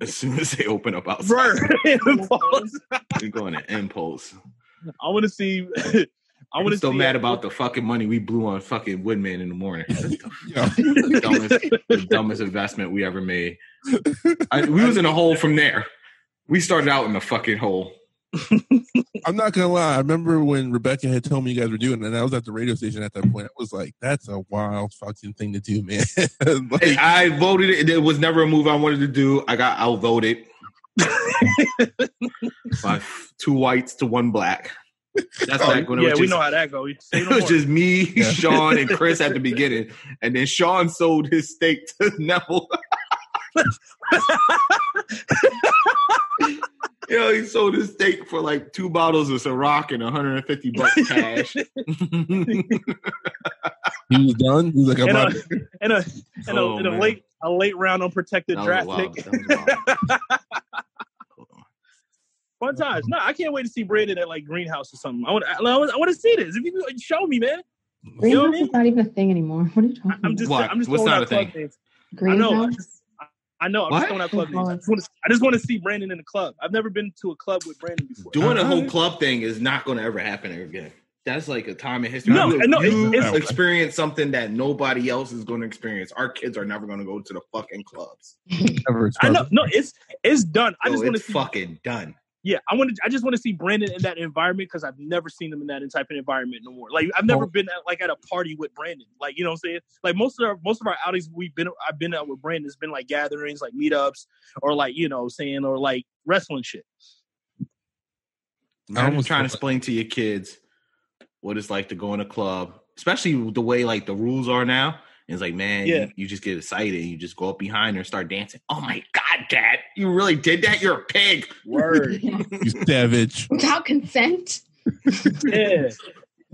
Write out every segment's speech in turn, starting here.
as soon as they open up outside, Bruh, impulse. we're going to impulse. I want to see. I I'm want to still see mad about the fucking money we blew on fucking Woodman in the morning. That's the the dumbest, the dumbest investment we ever made. I, we was in a hole from there. We started out in the fucking hole. I'm not gonna lie. I remember when Rebecca had told me you guys were doing it, and I was at the radio station at that point. I was like, "That's a wild fucking thing to do, man." like, I voted it. It was never a move I wanted to do. I got outvoted by two whites to one black. That's Oh, back when it yeah, was we just, know how that goes. Say it was just me, Yeah. Sean, and Chris at the beginning, and then Sean sold his stake to Neville. You know, he sold his steak for like two bottles of Ciroc and 150 bucks cash. he was done. He was like, "I'm and out." a, and a, and a, Oh, and a late a late round unprotected That draft pick. That was Hold on. Fun times. No, I can't wait to see Brandon at like Greenhouse or something. I want I, I want to see this. If you could show me, man. You know I Greenhouse mean? is not even a thing anymore. What are you talking I'm just What? I'm just What's throwing not out a thing? club I know. Greenhouse? Just, I know. I'm What? just throwing out club names. I just, want to, I just want to see Brandon in the club. I've never been to a club with Brandon before. Doing a whole Uh-huh. club thing is not going to ever happen again. That's like a time in history. No, you, I know, it's- you it's- experience something that nobody else is going to experience. Our kids are never going to go to the fucking clubs. Never I know. No, it's it's done. I So just want to see. fucking done. Yeah, I want to. I just want to see Brandon in that environment because I've never seen him in that type of environment no more. Like I've never Oh. been at, like at a party with Brandon. Like you know what I'm saying. Like most of our most of our outings we've been I've been out with Brandon. It's been like gatherings, like meetups, or like you know saying or like wrestling shit. I'm almost trying to explain to your kids what it's like to go in a club, especially the way like the rules are now. It's like, man, Yeah. you, you just get excited and you just go up behind her and start dancing. Oh my god, Dad, you really did that? You're a pig. Word. you savage. Without consent? yeah.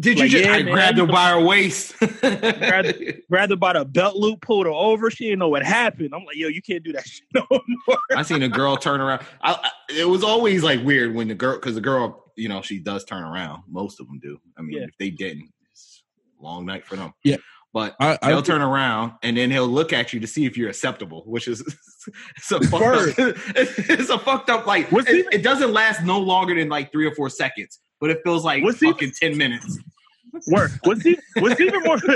Did you Like, just? yeah, I man. grabbed her by her waist. Grabbed- Grabbed her by the belt loop, pulled her over. She didn't know what happened. I'm like, yo, you can't do that shit no more. I seen a girl turn around. I, I, it was always like weird when the girl, because the girl, you know, she does turn around. Most of them do. I mean, Yeah. if they didn't, it's a long night for them. Yeah. But I, I he'll turn around and then he'll look at you to see if you're acceptable, which is it's a fucked up, it's a fucked up like it, even- it doesn't last no longer than like three or four seconds, but it feels like What's even- fucking ten minutes. Work. What's even, what's even more?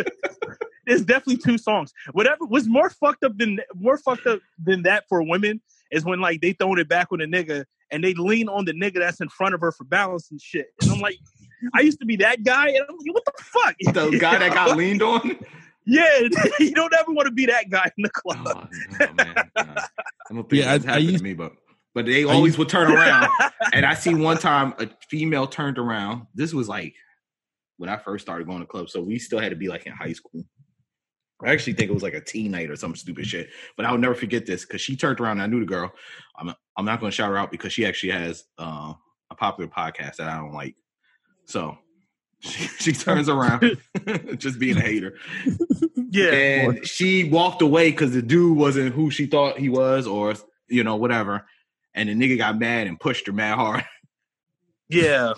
It's definitely two songs. Whatever was more fucked up than more fucked up than that for women is when like they throwing it back with a nigga and they lean on the nigga that's in front of her for balance and shit. And I'm like, I used to be that guy, and I'm like, what the fuck? The guy that got leaned on. yeah, you don't ever want to be that guy in the club. Oh, no, man. No. I don't think Yeah, that's I- I happened used- to me, but but they always would turn around. and I seen one time a female turned around. This was like when I first started going to clubs, so we still had to be like in high school. I actually think it was like a teen night or some stupid shit. But I'll never forget this because she turned around and I knew the girl. I'm I'm not going to shout her out because she actually has uh, a popular podcast that I don't like. So she, she turns around, just being a hater, yeah, and she walked away because the dude wasn't who she thought he was, or you know whatever. And the nigga got mad and pushed her mad hard. yeah,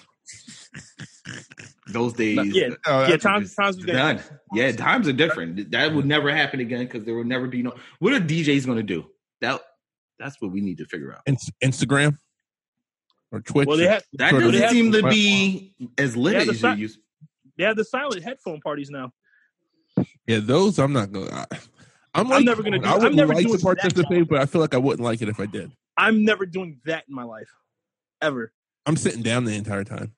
Those days, yeah. Oh, Yeah, that's- times times was getting done. Yeah, times are different. That would never happen again because there would never be no. What are DJs going to do? That that's what we need to figure out. Ins- Instagram or Twitch. well, they or- have That doesn't They have- seem to be as lit Yeah, the as si- you used. they have the silent headphone parties now. yeah, those I'm not gonna. I, I'm, like, I'm never gonna I would never like to participate, but I feel like I wouldn't like it if I did. I'm never doing that in my life, ever. I'm sitting down the entire time.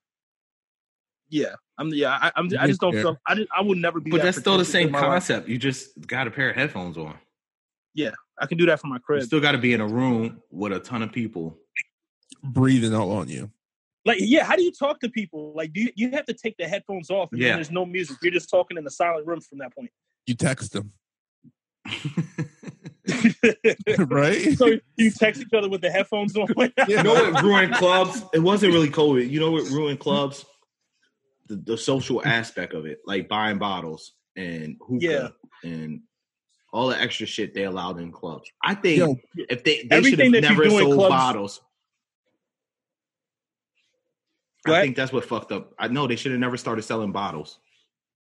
Yeah, I'm. Yeah, I, I'm. I just don't feel. I, just, I would never be. But that that's still the same in life. concept. You just got a pair of headphones on. Yeah, I can do that for my crib. You still got to be in a room with a ton of people. Breathing all on you. Like, yeah, how do you talk to people? Like, do you, you have to take the headphones off and Yeah. then there's no music. You're just talking in the silent room from that point. You text them, right? so you text each other with the headphones on. You know what ruined clubs? It wasn't really COVID. You know what ruined clubs? The, the social aspect of it, like buying bottles and hookah and all the extra shit they allowed in clubs. I think Yo, if they they should Everything have that you never do sold clubs- bottles. I think that's what fucked up. I know they should have never started selling bottles.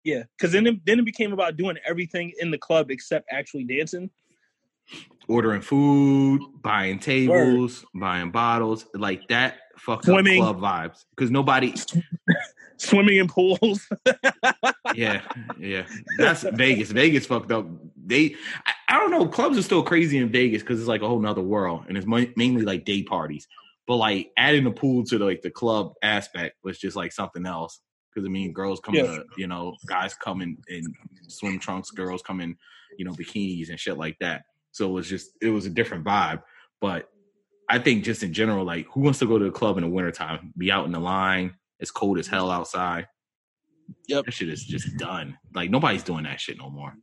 yeah, because then it, then it became about doing everything in the club except actually dancing. ordering food, buying tables, buying bottles, like that fucks Swimming. up club vibes because nobody. Swimming in pools. Yeah, yeah, that's Vegas. Vegas fucked up. They, I, I don't know. Clubs are still crazy in Vegas because it's like a whole nother world, and it's mainly like day parties. But like adding the pool to the, like the club aspect was just like something else. Because I mean, girls come Yeah. in, you know, guys come in in swim trunks, girls come in, you know, bikinis and shit like that. So it was just it was a different vibe. But I think just in general, like who wants to go to the club in the wintertime? Be out in the line. It's cold as hell outside. Yep. That shit is just done. Like nobody's doing that shit no more.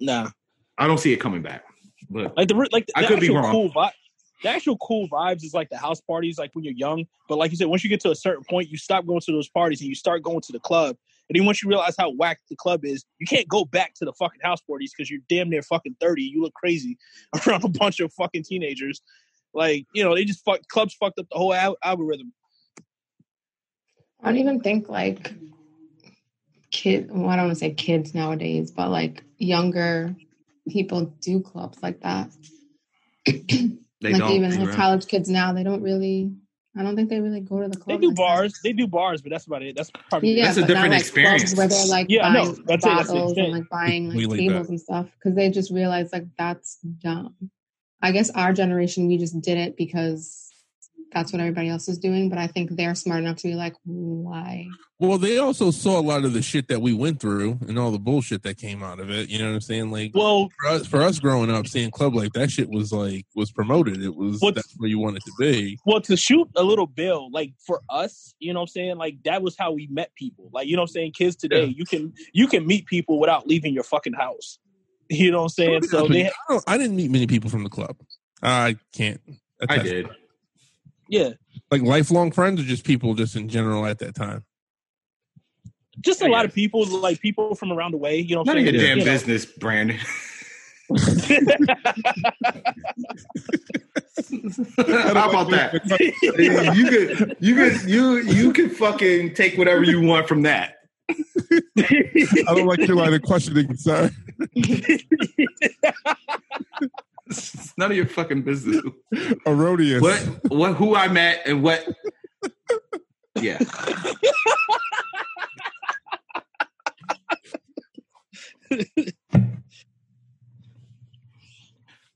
Nah. I don't see it coming back. But Like the like the I could be wrong. cool vibe. The actual cool vibes is like the house parties, like when you're young. But like you said, once you get to a certain point, you stop going to those parties and you start going to the club. And then once you realize how whack the club is, you can't go back to the fucking house parties because you're damn near fucking thirty. You look crazy around a bunch of fucking teenagers. Like you know, they just clubs fucked up the whole al- algorithm. I don't even think like kid. Well, I don't want to say kids nowadays, but like younger people do clubs like that. they like don't. even you're like right. college kids now, they don't really. I don't think they really go to the club. They do like that. bars. They do bars, but that's about it. That's probably Yeah, That's a different like, experience. Where they're like Yeah, I know. buying That's it, that's the bottles and like buying like We tables back. and stuff because they just realize like that's dumb. I guess our generation we just did it because that's what everybody else is doing. But I think they're smart enough to be like, why? Well, they also saw a lot of the shit that we went through and all the bullshit that came out of it. You know what I'm saying? Like well. for us, for us growing up, seeing club like that shit was like was promoted. It was What's- that's where you wanted to be. Well, to shoot a little bill, like for us, you know what I'm saying? Like that was how we met people. Like, you know what I'm saying? Kids today, Yeah. you can you can meet people without leaving your fucking house. You know what I'm saying? So they I, don't, I didn't meet many people from the club. I can't. I attest. did. Yeah. Like lifelong friends or just people just in general at that time. Just a I lot of people, like people from around the way, you know what None I'm of your saying? damn You know. business, Brandon. How about that? you could, you could, you you could fucking take whatever you want from that. I don't like your line of questioning, sir. It's none of your fucking business. Erroneous. What, what, who I met, and what? Yeah.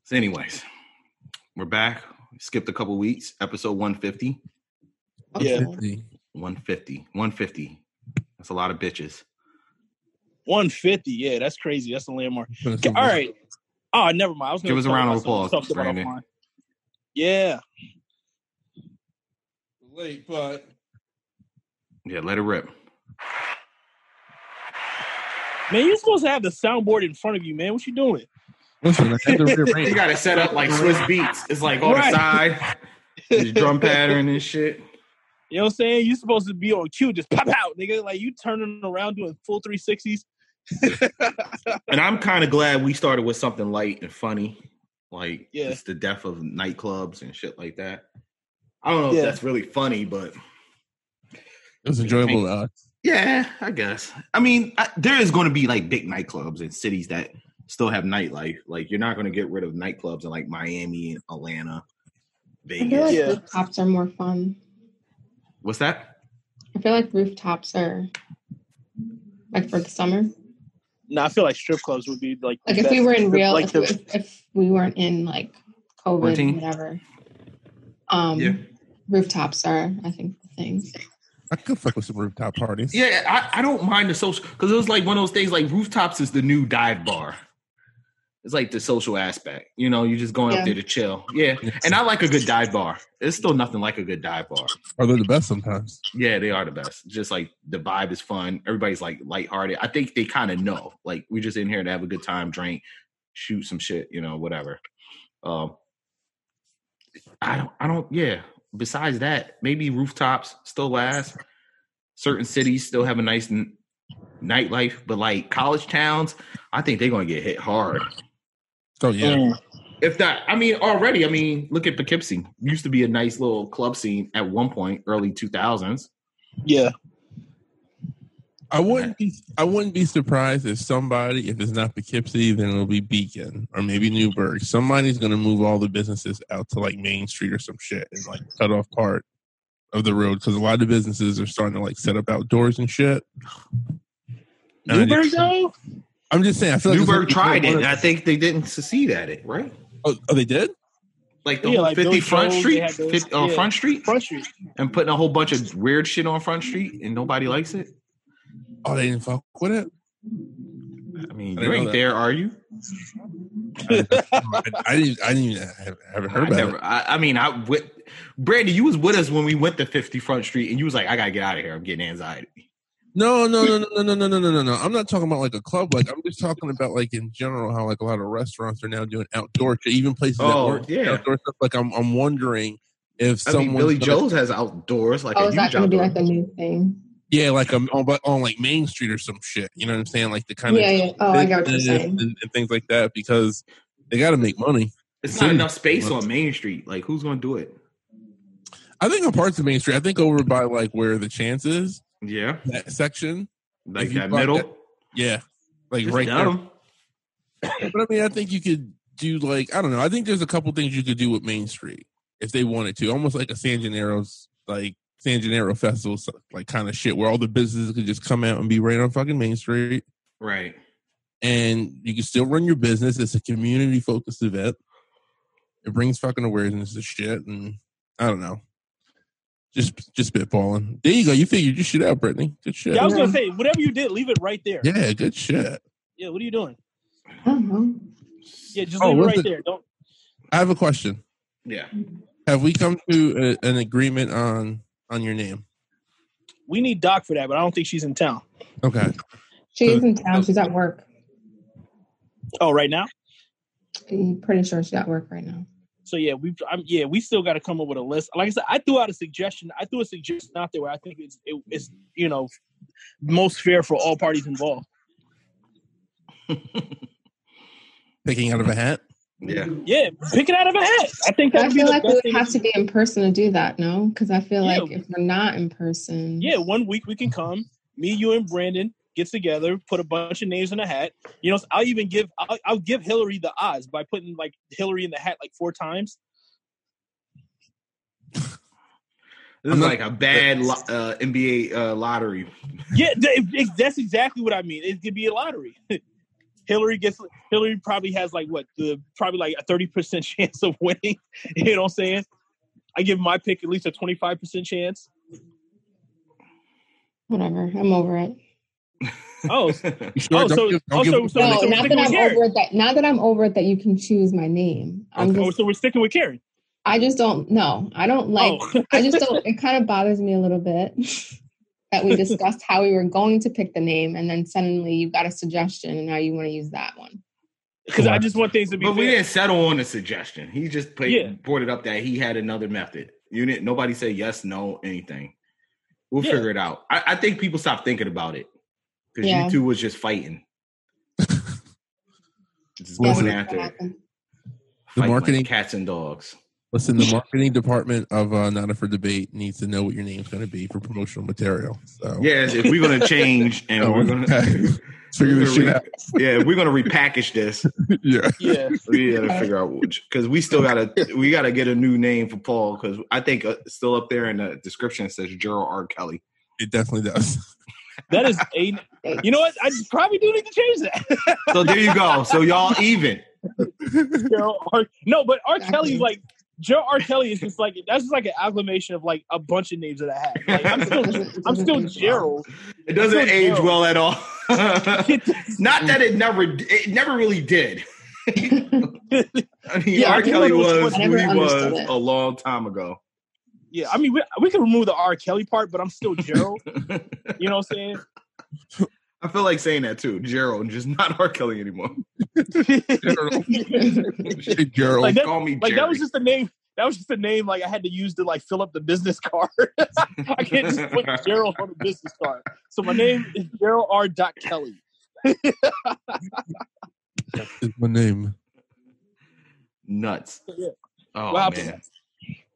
So, anyways, we're back. Skipped a couple weeks. Episode one fifty. Yeah. 150. 150. That's a lot of bitches. 150, yeah, that's crazy. That's a landmark. All right. Oh, never mind. I was gonna Give us a round of applause, something Brandon. Yeah. Late, but Yeah, let it rip. Man, you're supposed to have the soundboard in front of you, man. What you doing? listen, I had to. You got it set up like Swizz Beatz. It's like on Right. the side, this drum pattern and shit. You know what I'm saying? You're supposed to be on cue, just pop out, nigga. Like you turning around doing full 360s. And I'm kind of glad we started with something light and funny, like Yeah. it's the death of nightclubs and shit like that. I don't know Yeah. if that's really funny, but It was enjoyable. Uh, yeah, I guess. I mean, I, there is going to be like big nightclubs in cities that still have nightlife. Like you're not going to get rid of nightclubs in like Miami and Atlanta, I feel like Yeah. rooftops are more fun. What's that? I feel like rooftops are like for the summer. No, I feel like strip clubs would be like Like if we were in real, like if, the, if, if we weren't in like COVID, Quarantine? whatever. Um, Yeah. rooftops are, I think, the thing. I could fuck with some rooftop parties. Yeah, I, I don't mind the social because it was like one of those things. Like rooftops is the new dive bar. It's like the social aspect. You know, you're just going Yeah. up there to chill. Yeah, and I like a good dive bar. It's still nothing like a good dive bar. Are they're the best sometimes. Yeah, they are the best. Just like the vibe is fun. Everybody's like lighthearted. I think they kind of know. Like we just in here to have a good time, drink, shoot some shit, you know, whatever. Um, I don't. I don't. Yeah. Besides that, maybe rooftops still last. Certain cities still have a nice n- nightlife, but like college towns, I think they're gonna get hit hard. So yeah, Mm. If not, I mean, already. I mean, look at Poughkeepsie. Used to be a nice little club scene at one point, early two thousands. yeah. I wouldn't be I wouldn't be surprised if somebody, if it's not Poughkeepsie, then it'll be Beacon or maybe Newburgh. Somebody's gonna move all the businesses out to like Main Street or some shit and like cut off part of the road because a lot of businesses are starting to like set up outdoors and shit. And I Newburgh just- though. I'm just saying. I feel like it's Newburgh gonna be tried it, and I think they didn't succeed at it, right? Oh, oh, they did. Like the Yeah, whole like 50 Front Joel, Street, they those- 50, uh, yeah. Front Street, Front Street. and putting a whole bunch of weird shit on Front Street, and nobody likes it. Oh, they didn't fuck with it. I mean, I you ain't there, are you? I, I didn't. I didn't even have, haven't heard I about never. it. I, I mean, I with Brandy, you was with us when we went to 50 Front Street, and you was like, "I gotta get out of here. I'm getting anxiety." No, no, no, no, no, no, no, no, no, no, no. I'm not talking about like a club. Like I'm just talking about like in general how like a lot of restaurants are now doing outdoor even places that Oh, weren't yeah. outdoor stuff. Like I'm, I'm wondering if I someone mean, Billy Joe's has outdoors, like oh, a is that going to be like a new thing? yeah, like um, on, but on like Main Street or some shit. You know what I'm saying? Like the kind Yeah, of yeah. Oh, I got what you're saying. and, and things like that because they got to make money. it's not enough space on Main Street. Like, who's gonna do it? I think on parts of Main Street. I think over by like where the chance is Yeah, that section. like that middle. that- Yeah, like Just right there. But I mean, I think you could do like I don't know. I think there's a couple things you could do with Main Street if they wanted to, almost like a San Gennaro's like San Gennaro festival, like kind of shit, where all the businesses could just come out and be right on fucking Main Street, Right. and you can still run your business. It's a community focused event. It brings fucking awareness to shit, and I don't know. Just just spitballing. There you go. You figured your shit out, Brittany. Good shit. Yeah, I was gonna say whatever you did, leave it right there. Yeah, good shit. Yeah, what are you doing? I don't know. Yeah, just Oh, leave it right listen. there. Don't. I have a question. Yeah. Have we come to a, an agreement on on your name? We need Doc for that, but I don't think she's in town. Okay. She's in town. She's at work. Oh, right now. I'm pretty sure she's at work right now. So yeah, we I'm, yeah we still got to come up with a list. Like I said, I threw out a suggestion. I threw a suggestion out there where I think it's it, it's you know most fair for all parties involved. Picking out of a hat. Yeah. Yeah, pick it out of a hat. I think that I would be feel like we would have to be in person to do that, no? Because I feel Yeah. like if we're not in person, Yeah, one week we can come. Me, you, and Brandon get together, put a bunch of names in a hat. You know, I'll even give I'll, I'll give Hillary the odds by putting like Hillary in the hat like four times. This I'm is not- like a bad uh, NBA uh, lottery. Yeah, th- it- that's exactly what I mean. It could be a lottery. Hillary gets Hillary probably has like what the probably like a thirty percent chance of winning. You know what I'm saying? I give my pick at least a twenty five percent chance. whatever. I'm over it. Oh, sure? Oh, Don't so- give- don't oh, give- so- so- No, so not that I'm Karen. over it. That not that I'm over it that you can choose my name. I'm Okay. oh, just. so we're sticking with Karen. I just don't. No, I don't oh. like. oh. I just don't. It kind of bothers me a little bit that we discussed how we were going to pick the name, and then suddenly you got a suggestion, and now you want to use that one. Because I just want things to be But we didn't settle on a suggestion. He just put, Yeah. brought it up that he had another method. You didn't. Nobody said yes, no, anything. We'll Yeah. figure it out. I, I think people stop thinking about it because Yeah. you two was just fighting. just going listen, after it. The fighting marketing- like cats and dogs. Listen, the marketing department of uh, Not Up for Debate needs to know what your name's going to be for promotional material. So Yes, if we're gonna change and Oh, we're gonna figure this shit out. yeah, if we're gonna repackage this. Yeah. yeah. We gotta figure out which because we still gotta we gotta get a new name for Paul because I think uh, still up there in the description it says Gerald R. Kelly. It definitely does. That is a. You know what? I probably do need to change that. So there you go. So y'all even. Gerald R. No, but R. Exactly. Kelly's like Joe R. Kelly is just like that's just like an acclamation of like a bunch of names that I have. Like, I'm still It it I'm doesn't still age well. Gerald. It doesn't age Gerald. well at all. Not that it never it never really did. I mean, Yeah, R. I Kelly was who he was it. a long time ago. Yeah, I mean we, we can remove the R. Kelly part, but I'm still Gerald. You know what I'm saying? I feel like saying that too, Gerald, just not R. Kelly anymore. Gerald. Gerald. Like that- Call me like that was Jerry. just the name. That was just the name. Like I had to use to like fill up the business card. I can't just put Gerald on the business card. So my name is Gerald R. Dot Kelly. is my name. nuts. Yeah. Oh What happened? man.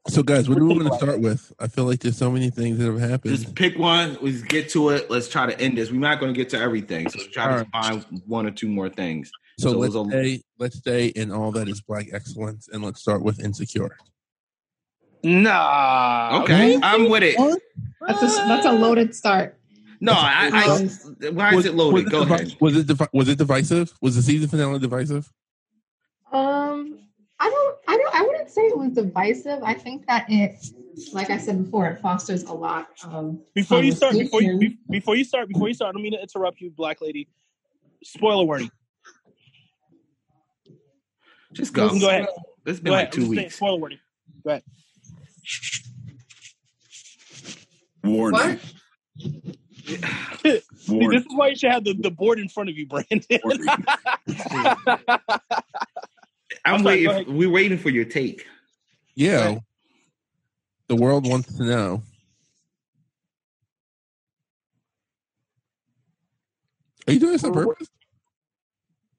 So, guys, what do we want to start with? I feel like there's so many things that have happened. Just pick one. Let's get to it. Let's try to end this. We're not going to get to everything, so let's try to All find one or two more things. so, so let's those are- stay. Let's stay in all that is black excellence, and let's start with insecure. Nah. Okay, I'm with it. That's a that's a loaded start. No, I. I why is it loaded? Was Go divi- ahead. Was it divi- was it divisive? Was the season finale divisive? Um, I don't, I don't, I wouldn't say it was divisive. I think that it, like I said before, it fosters a lot of. Before you start, before you be- before you start, before you start, I don't mean to interrupt you, black lady. Spoiler warning. Just go. Go ahead. It's been Go like ahead. Two just weeks. spoiler warning. Go ahead. Warning. See, this is why you should have the, the board in front of you, Brandon. Warning. I'm I'm sorry, waiting. ahead. We're waiting for your take. Yeah. Right. The world wants to know. Are you doing this on purpose?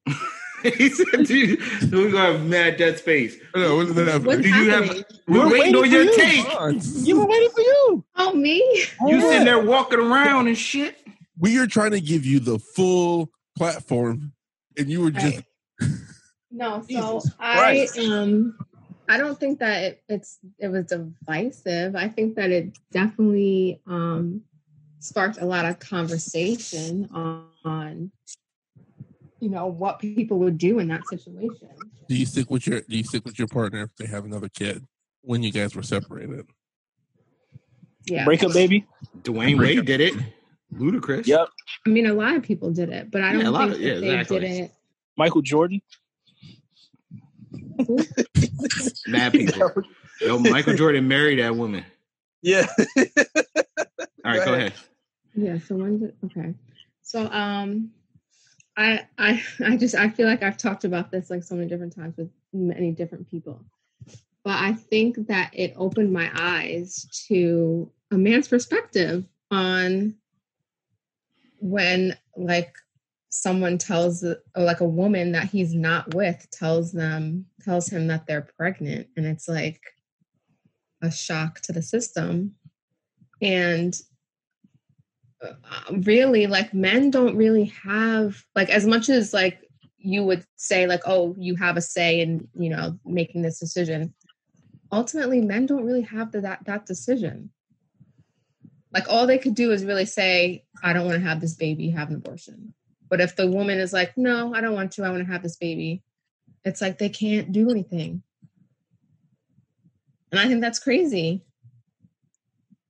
he said, "Dude, we're gonna have mad dead space." No, what did that happen? What's Do you have- happening? We're, We're waiting, waiting on for your you. take. you were waiting for you. Oh, me? You sitting there walking around and shit. We are trying to give you the full platform, and you were just Right. No, so I Christ. um I don't think that it, it's it was divisive. I think that it definitely um sparked a lot of conversation on, on you know what people would do in that situation. do you stick with your do you stick with your partner if they have another kid when you guys were separated? Yeah. Breakup, baby. Dwyane Wade did it. Ludacris. Yep. I mean a lot of people did it, but I don't a lot think of- yeah, they exactly. did it. Michael Jordan. Mad people. Yo, Michael Jordan married that woman. Yeah. All right, Go go ahead. ahead. Yeah, so when did okay. So um I I I just I feel like I've talked about this like so many different times with many different people. But I think that it opened my eyes to a man's perspective on when like someone tells like a woman that he's not with tells them tells him that they're pregnant. And it's like a shock to the system. And uh, really like men don't really have like as much as like you would say like oh you have a say in you know making this decision ultimately men don't really have the, that that decision. Like all they could do is really say i don't want to have this baby have an abortion but if the woman is like no i don't want to. I want to have this baby it's like they can't do anything. And i think that's crazy.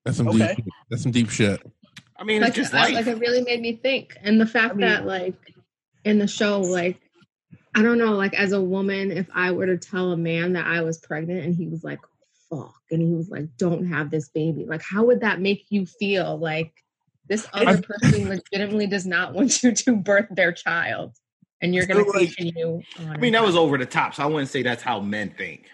That's some Okay. deep that's some deep shit. I mean, like, it's just I- like it really made me think. And the fact I mean- that like in the show like i don't know like as a woman if i were to tell a man that i was pregnant and he was like fuck and he was like don't have this baby like how would that make you feel? Like this other person legitimately does not want you to birth their child and you're going to feel like- continue on I mean, that was over the top, so I wouldn't say that's how men think,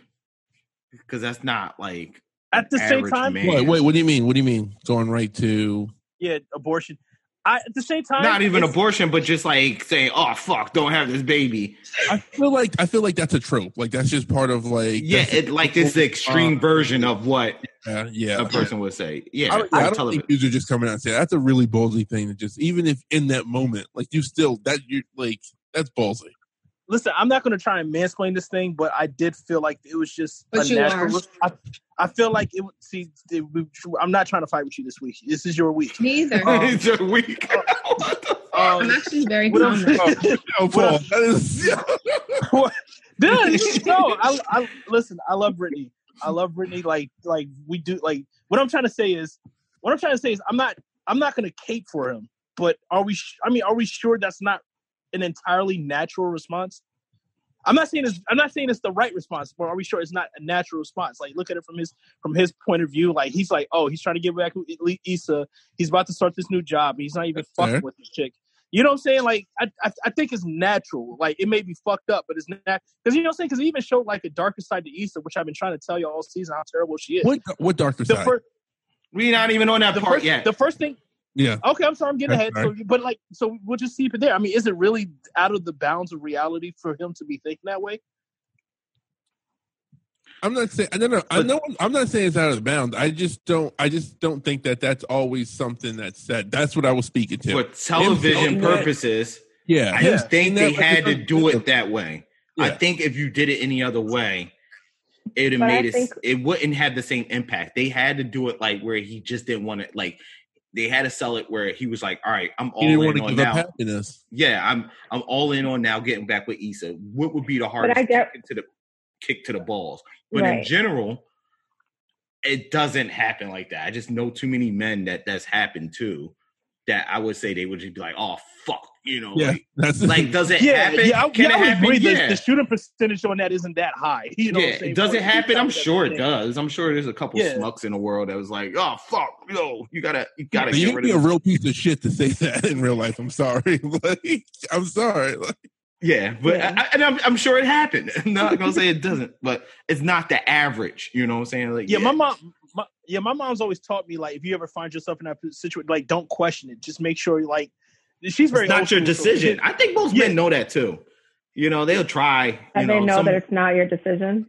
because that's not like At the same time, man. Wait, wait, what do you mean? What do you mean? Going right to yeah, abortion. I at the same time, not even abortion, but just like saying, "Oh fuck, don't have this baby." I feel like I feel like that's a trope. Like that's just part of like Yeah, it, like this extreme um, version of what yeah, yeah. a person would say. Yeah, I, on I don't television. think dudes are just coming out and saying that's a really ballsy thing to just even if in that moment, like you still that you like that's ballsy. Listen, I'm not going to try and mansplain this thing, but I did feel like it was just But a you natural. are. I, I feel like it. would- See, it, I'm not trying to fight with you this week. This is your week. Neither. Um, it's your week. What the fuck? Um, i'm actually very what calm I'm- right. Oh, What Paul, that is Dude, no, I, I listen. I love Brittany. I love Brittany. Like, like we do. Like, what I'm trying to say is, what I'm trying to say is, I'm not, I'm not going to cape for him. But are we? sh- I mean, are we sure that's not an entirely natural response? I'm not saying it's, I'm not saying it's the right response, but are we sure it's not a natural response? Like, look at it from his, from his point of view. Like, he's like, oh, he's trying to get back with Issa. He's about to start this new job. He's not even That's fucking fair. with this chick. You know what I'm saying? Like, I, I, I think it's natural. Like, it may be fucked up, but it's not. Because you know what I'm saying? Because he even showed like a darker side to Issa, which I've been trying to tell you all season how terrible she is. what what darker the side? first, we not even on that the part first, yet. the first thing. Yeah. Okay, I'm sorry, I'm getting ahead. That's So, but like, so we'll just keep it there. I mean, is it really out of the bounds of reality for him to be thinking that way? I'm not saying I don't know. I know I'm not saying it's out of bounds. I just don't. I just don't think that that's always something that's said. That's what I was speaking to. For television saying that- purposes, yeah, I him just think they that, had to do it that way. I think if you did it any other way, it'd have made it. think- It wouldn't have the same impact. They had to do it like where he just didn't want it. Like they had to sell it where he was like, "All right, I'm all He didn't want in on now. happiness. Yeah, I'm I'm all in on now getting back with Issa. What would be the hardest I get- kick to the kick to the balls? But in general, it doesn't happen like that. I just know too many men that that's happened to. That I would say they would just be like, "Oh fuck," you know, Yeah, like, that's like does it Yeah, happen? yeah, I, Can yeah, I it would happen? agree. The, Yeah. the shooting percentage on that isn't that high. You know, what I'm yeah, saying? does it happen? I'm sure it does. I'm sure there's a couple Yeah. smucks in the world that was like, "Oh fuck, yo, you gotta, you gotta you get would rid be of a real piece of shit to say that in real life. I'm sorry. like, I'm sorry. Like, Yeah, but Yeah. I, I- and I'm, I'm sure it happened. I'm not gonna say it doesn't, but it's not the average. You know what I'm saying? Like, Yeah, my mom. My, yeah, my mom's always taught me like if you ever find yourself in that situation, like don't question it. Just make sure you like she's very it's not your decision. I think most Yeah. men know that too. You know, they'll try. And know, they know some- that it's not your decision.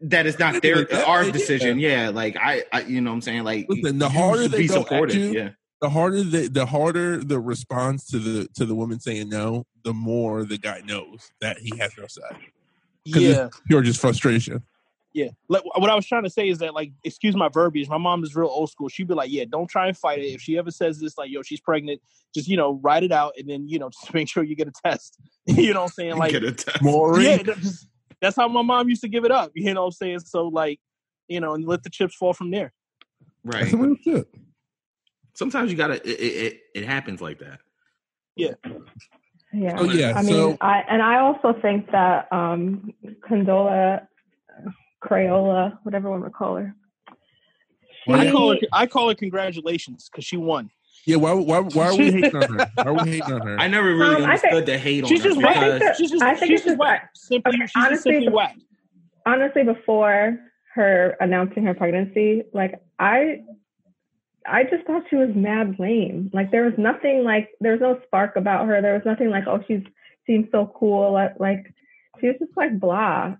that it's not their our decision. Yeah, like I, I, you know, what I'm saying like, Listen, the harder should they be go at supportive. you, yeah, the harder the the harder the response to the to the woman saying no, the more the guy knows that he has no say. 'Cause Yeah, it's pure just frustration. Yeah. Like what I was trying to say is that like, excuse my verbiage. My mom is real old school. She'd be like, yeah, don't try and fight it. If she ever says this, like, yo, she's pregnant, just you know, write it out, and then you know, just make sure you get a test. you know what I'm saying? Like, get a test. Maury, yeah, that- just- that's how my mom used to give it up. You know what I'm saying? So like, you know, and let the chips fall from there. right. that's real shit. Sometimes you gotta. It, it, it, it happens like that. Yeah. Oh yeah, I mean, so I and I also think that um Condola, Crayola, whatever one would call her. Why I call her. I call her congratulations because she won. yeah, why why why are we hating on her? Why are we hating on her? I never really Um, I understood think- the hate on She's her just I think because that- She's just, I think she's it's just just whack. Simply, Okay, she's just honestly, simply whack. honestly before her announcing her pregnancy like i i just thought she was mad lame like there was nothing like there was no spark about her there was nothing like oh she's seems so cool like, like she was just like blah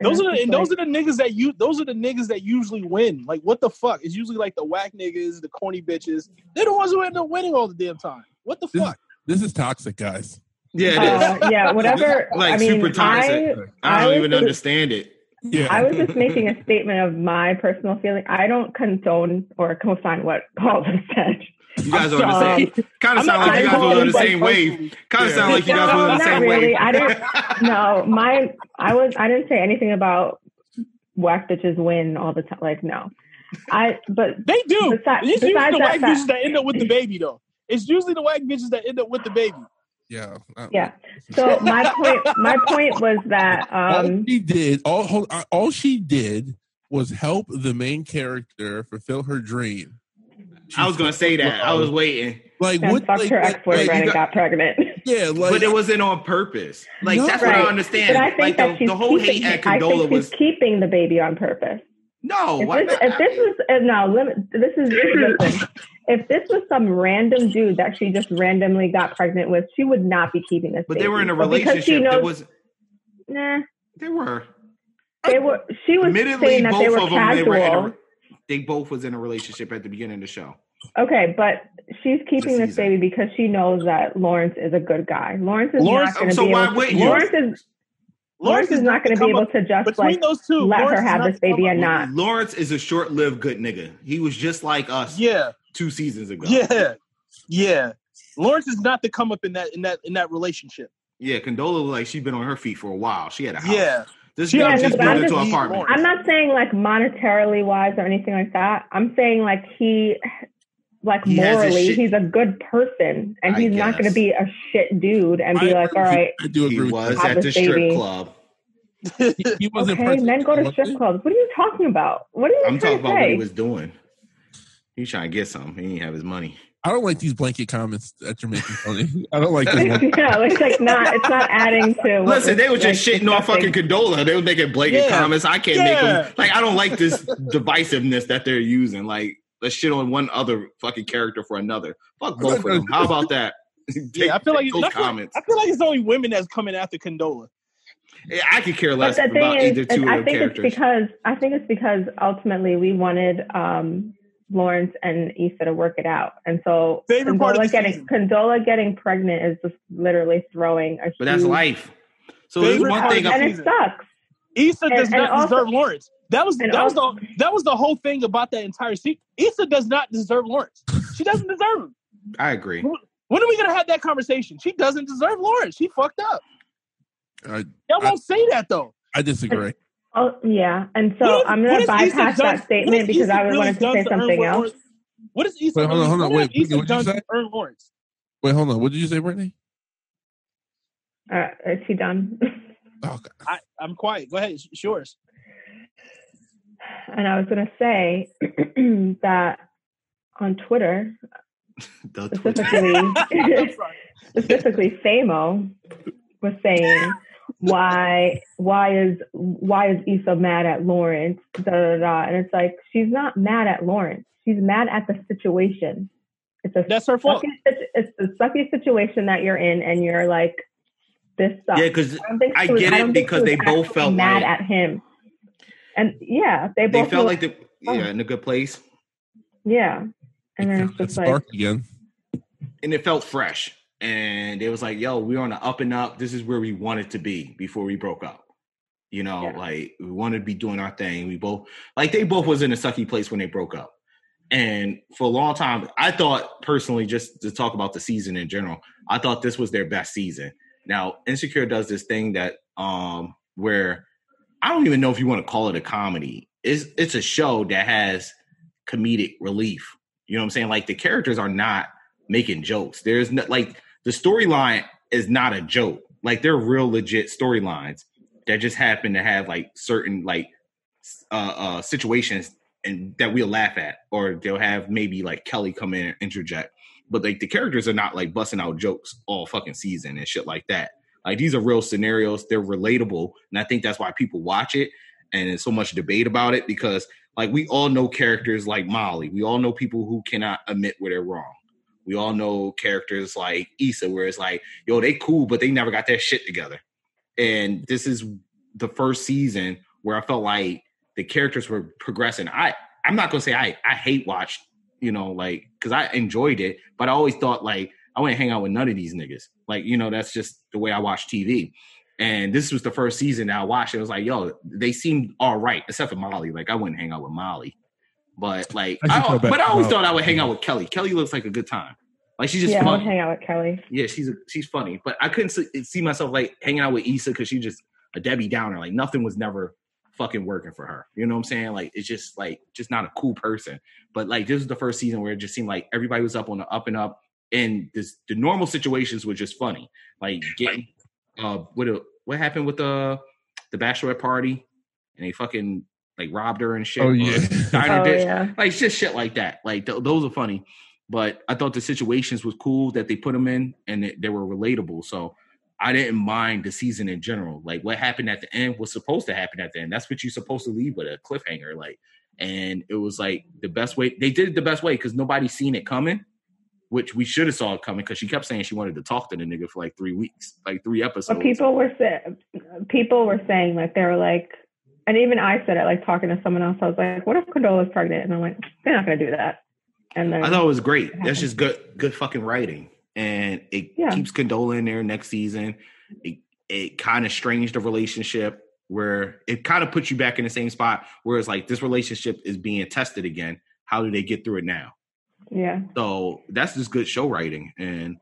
And Those are the just and those like- are the niggas that you. Those are the niggas that usually win. Like what the fuck? It's usually like the whack niggas, the corny bitches. They're the ones who end up winning all the damn time. What the This- fuck? This is toxic, guys. yeah, it is. uh, yeah whatever Like i mean super toxic. I, I don't was even just- understand it. Yeah, I was just making a statement of my personal feeling. I don't condone or co-sign what Paul just said. You guys are on the same. Kind of sound like you guys were on the same wave. Kind of sound like you guys were on the not same really. wave. I didn't- No, my I was I didn't say anything about whack bitches win all the time. Like no, I but They do. Besi- it's usually besides the whack fact- bitches that end up with the baby though. It's usually the whack bitches that end up with the baby. yeah. Uh, yeah. So my point my point was that all um she did, all uh, all she did was help the main character fulfill her dream. I was gonna say that. I was waiting, like and what? fucked like, her like, ex boyfriend like, and got- got pregnant. yeah, like but it wasn't on purpose. Like No. that's what I understand. But I think like that the, she's the whole keeping, hate at I Condola think was she's keeping the baby on purpose. no. If this, not? if this was uh, no limit, this is listen. If this was some random dude that she just randomly got pregnant with, she would not be keeping this. but they were in a But because she relationship. knows, There was nah, they were. they were. She was Admittedly, saying that both they were of them they were casual. a, they both was in a relationship at the beginning of the show. Okay, but she's keeping This this baby because she knows that Lawrence is a good guy. Lawrence is Lawrence- not going to so be able. To, wouldn't you? Lawrence is Lawrence is not going to be able to just between like those two. let Lawrence her is have this baby gonna and not. Lawrence is a short-lived good nigga. He was just like us Yeah, two seasons ago. yeah, yeah. Lawrence is not the come up in that in that in that relationship. yeah. Condola was like she's been on her feet for a while. She had a house. Yeah, This Yeah, girl no, just but I'm moved into an apartment. I'm not saying like monetarily wise or anything like that. I'm saying like he, like He morally, shit- he's a good person, and I he's not going to be a shit dude and be I like, agree all with you. right, I do He agree with was at the strip baby. club. He, he wasn't okay, perfect, men go to strip he? clubs. What are you talking about? What are you I'm talking to about what he was doing. He's trying to get something. He didn't have his money. I don't like these blanket comments that you're making, Tony. I don't like this one. yeah, it's like not. It's not adding to. what Listen, they were just like, shitting on fucking Condola. They were making blanket Yeah. comments. I can't make them. Like, I don't like this divisiveness that they're using. Like, let's shit on one other fucking character for another. Fuck both of them. How about that? Take- yeah. I feel like take it's, those I feel, comments. I feel like it's only women that's coming after Condola. I could care less about thing either two I of the think characters. it's because I think it's because ultimately we wanted um, Lawrence and Issa to work it out, and so Favorite part of Condola getting season. Condola getting pregnant is just literally throwing a. but that's life. So there's Favorite one part thing. of I, and it sucks. Issa And- does and not also- deserve Lawrence. That was and that was also- the that was the whole thing about that entire season. Issa does not deserve Lawrence. She doesn't deserve him. I agree. When are we gonna have that conversation? She doesn't deserve Lawrence. She fucked up. I, Y'all I- won't say that though. I disagree. Oh yeah, and so What if- I'm going to bypass done- that what statement because Issa I really wanted to say something else. What is Issa? Wait, hold on, really- hold on, what wait, have Issa Brittany, what'd you done say? to earn Lawrence? Wait, hold on. What did you say, Brittany? Uh, is he done? Oh, God. I, I'm quiet. Go ahead. It's it's yours. and I was going to say that on Twitter, The Twitter. specifically, specifically Samo was saying why why is why is Issa mad at Lawrence? Da, da, da. And it's like she's not mad at Lawrence. She's mad at the situation. It's a That's her fault. sucky, situ- it's a sucky situation that you're in, and you're like, this sucks. Yeah, because I, think I she was- get I it because they both felt mad like- at him. And yeah, they they both felt like the oh. yeah in a good place, yeah. And then it's just like spark again. and it felt fresh. And it was like, yo, we're on the up and up. This is where we wanted to be before we broke up. You know, Yeah. like we wanted to be doing our thing. We both like they both was in a sucky place when they broke up. And for a long time, I thought personally, just to talk about the season in general, I thought this was their best season. Now, Insecure does this thing that um where I don't even know if you want to call it a comedy. It's it's a show that has comedic relief. You know what I'm saying? Like the characters are not making jokes. There's no like the storyline is not a joke. Like they're real legit storylines that just happen to have like certain like uh uh situations and that we'll laugh at or they'll have maybe like Kelly come in and interject. But like the characters are not like busting out jokes all fucking season and shit like that. Like these are real scenarios, they're relatable, and I think that's why people watch it and there's so much debate about it because like we all know characters like Molly. We all know people who cannot admit where they're wrong. We all know characters like Issa, where it's like, yo, they cool, but they never got their shit together. And this is the first season where I felt like the characters were progressing. I I'm not gonna say I I hate watched, you know, like because I enjoyed it, but I always thought like I wouldn't hang out with none of these niggas. Like, you know, that's just the way I watch TV. And this was the first season that I watched. It was like, yo, they seemed all right, except for Molly. Like, I wouldn't hang out with Molly. But like, I should I, go back but I always Molly. thought I would hang out with Kelly. Kelly looks like a good time. Like she's just yeah, I would hang out with Kelly. Yeah, she's a, she's funny, but I couldn't see, see myself like hanging out with Issa because she's just a Debbie Downer. Like nothing was never fucking working for her. You know what I'm saying? Like it's just like just not a cool person. But like this was the first season where it just seemed like everybody was up on the up and up, and this the normal situations were just funny. Like getting uh what a, what happened with the the bachelorette party, and they fucking like robbed her and shit. Oh yeah. diner Oh dish yeah. like just shit like that. Like th- those are funny. But I thought the situations was cool that they put them in, and they, they were relatable. So I didn't mind the season in general. Like what happened at the end was supposed to happen at the end. That's what you're supposed to leave with a cliffhanger. Like, and it was like the best way. They did it the best way because nobody seen it coming, which we should have saw it coming because she kept saying she wanted to talk to the nigga for like three weeks, like three episodes. But people were saying, people were saying like they were like, and even I said it like talking to someone else. I was like, what if Condola's pregnant? And I'm like, they're not going to do that. And then I thought it was great. happened. That's just good, good fucking writing, and it Yeah. keeps Condola in there next season. It it kind of strains the relationship where it kind of puts you back in the same spot where it's like this relationship is being tested again. How do they get through it now? yeah, So that's just good show writing, and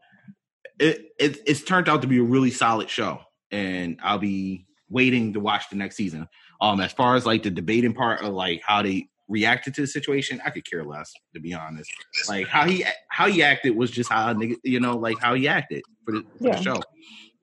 it, it it's turned out to be a really solid show. And I'll be waiting to watch the next season. Um, as far as like the debating part of like how they reacted to the situation, I could care less to be honest. Like how he how he acted was just how nigga, you know, like how he acted for the, for Yeah. the show.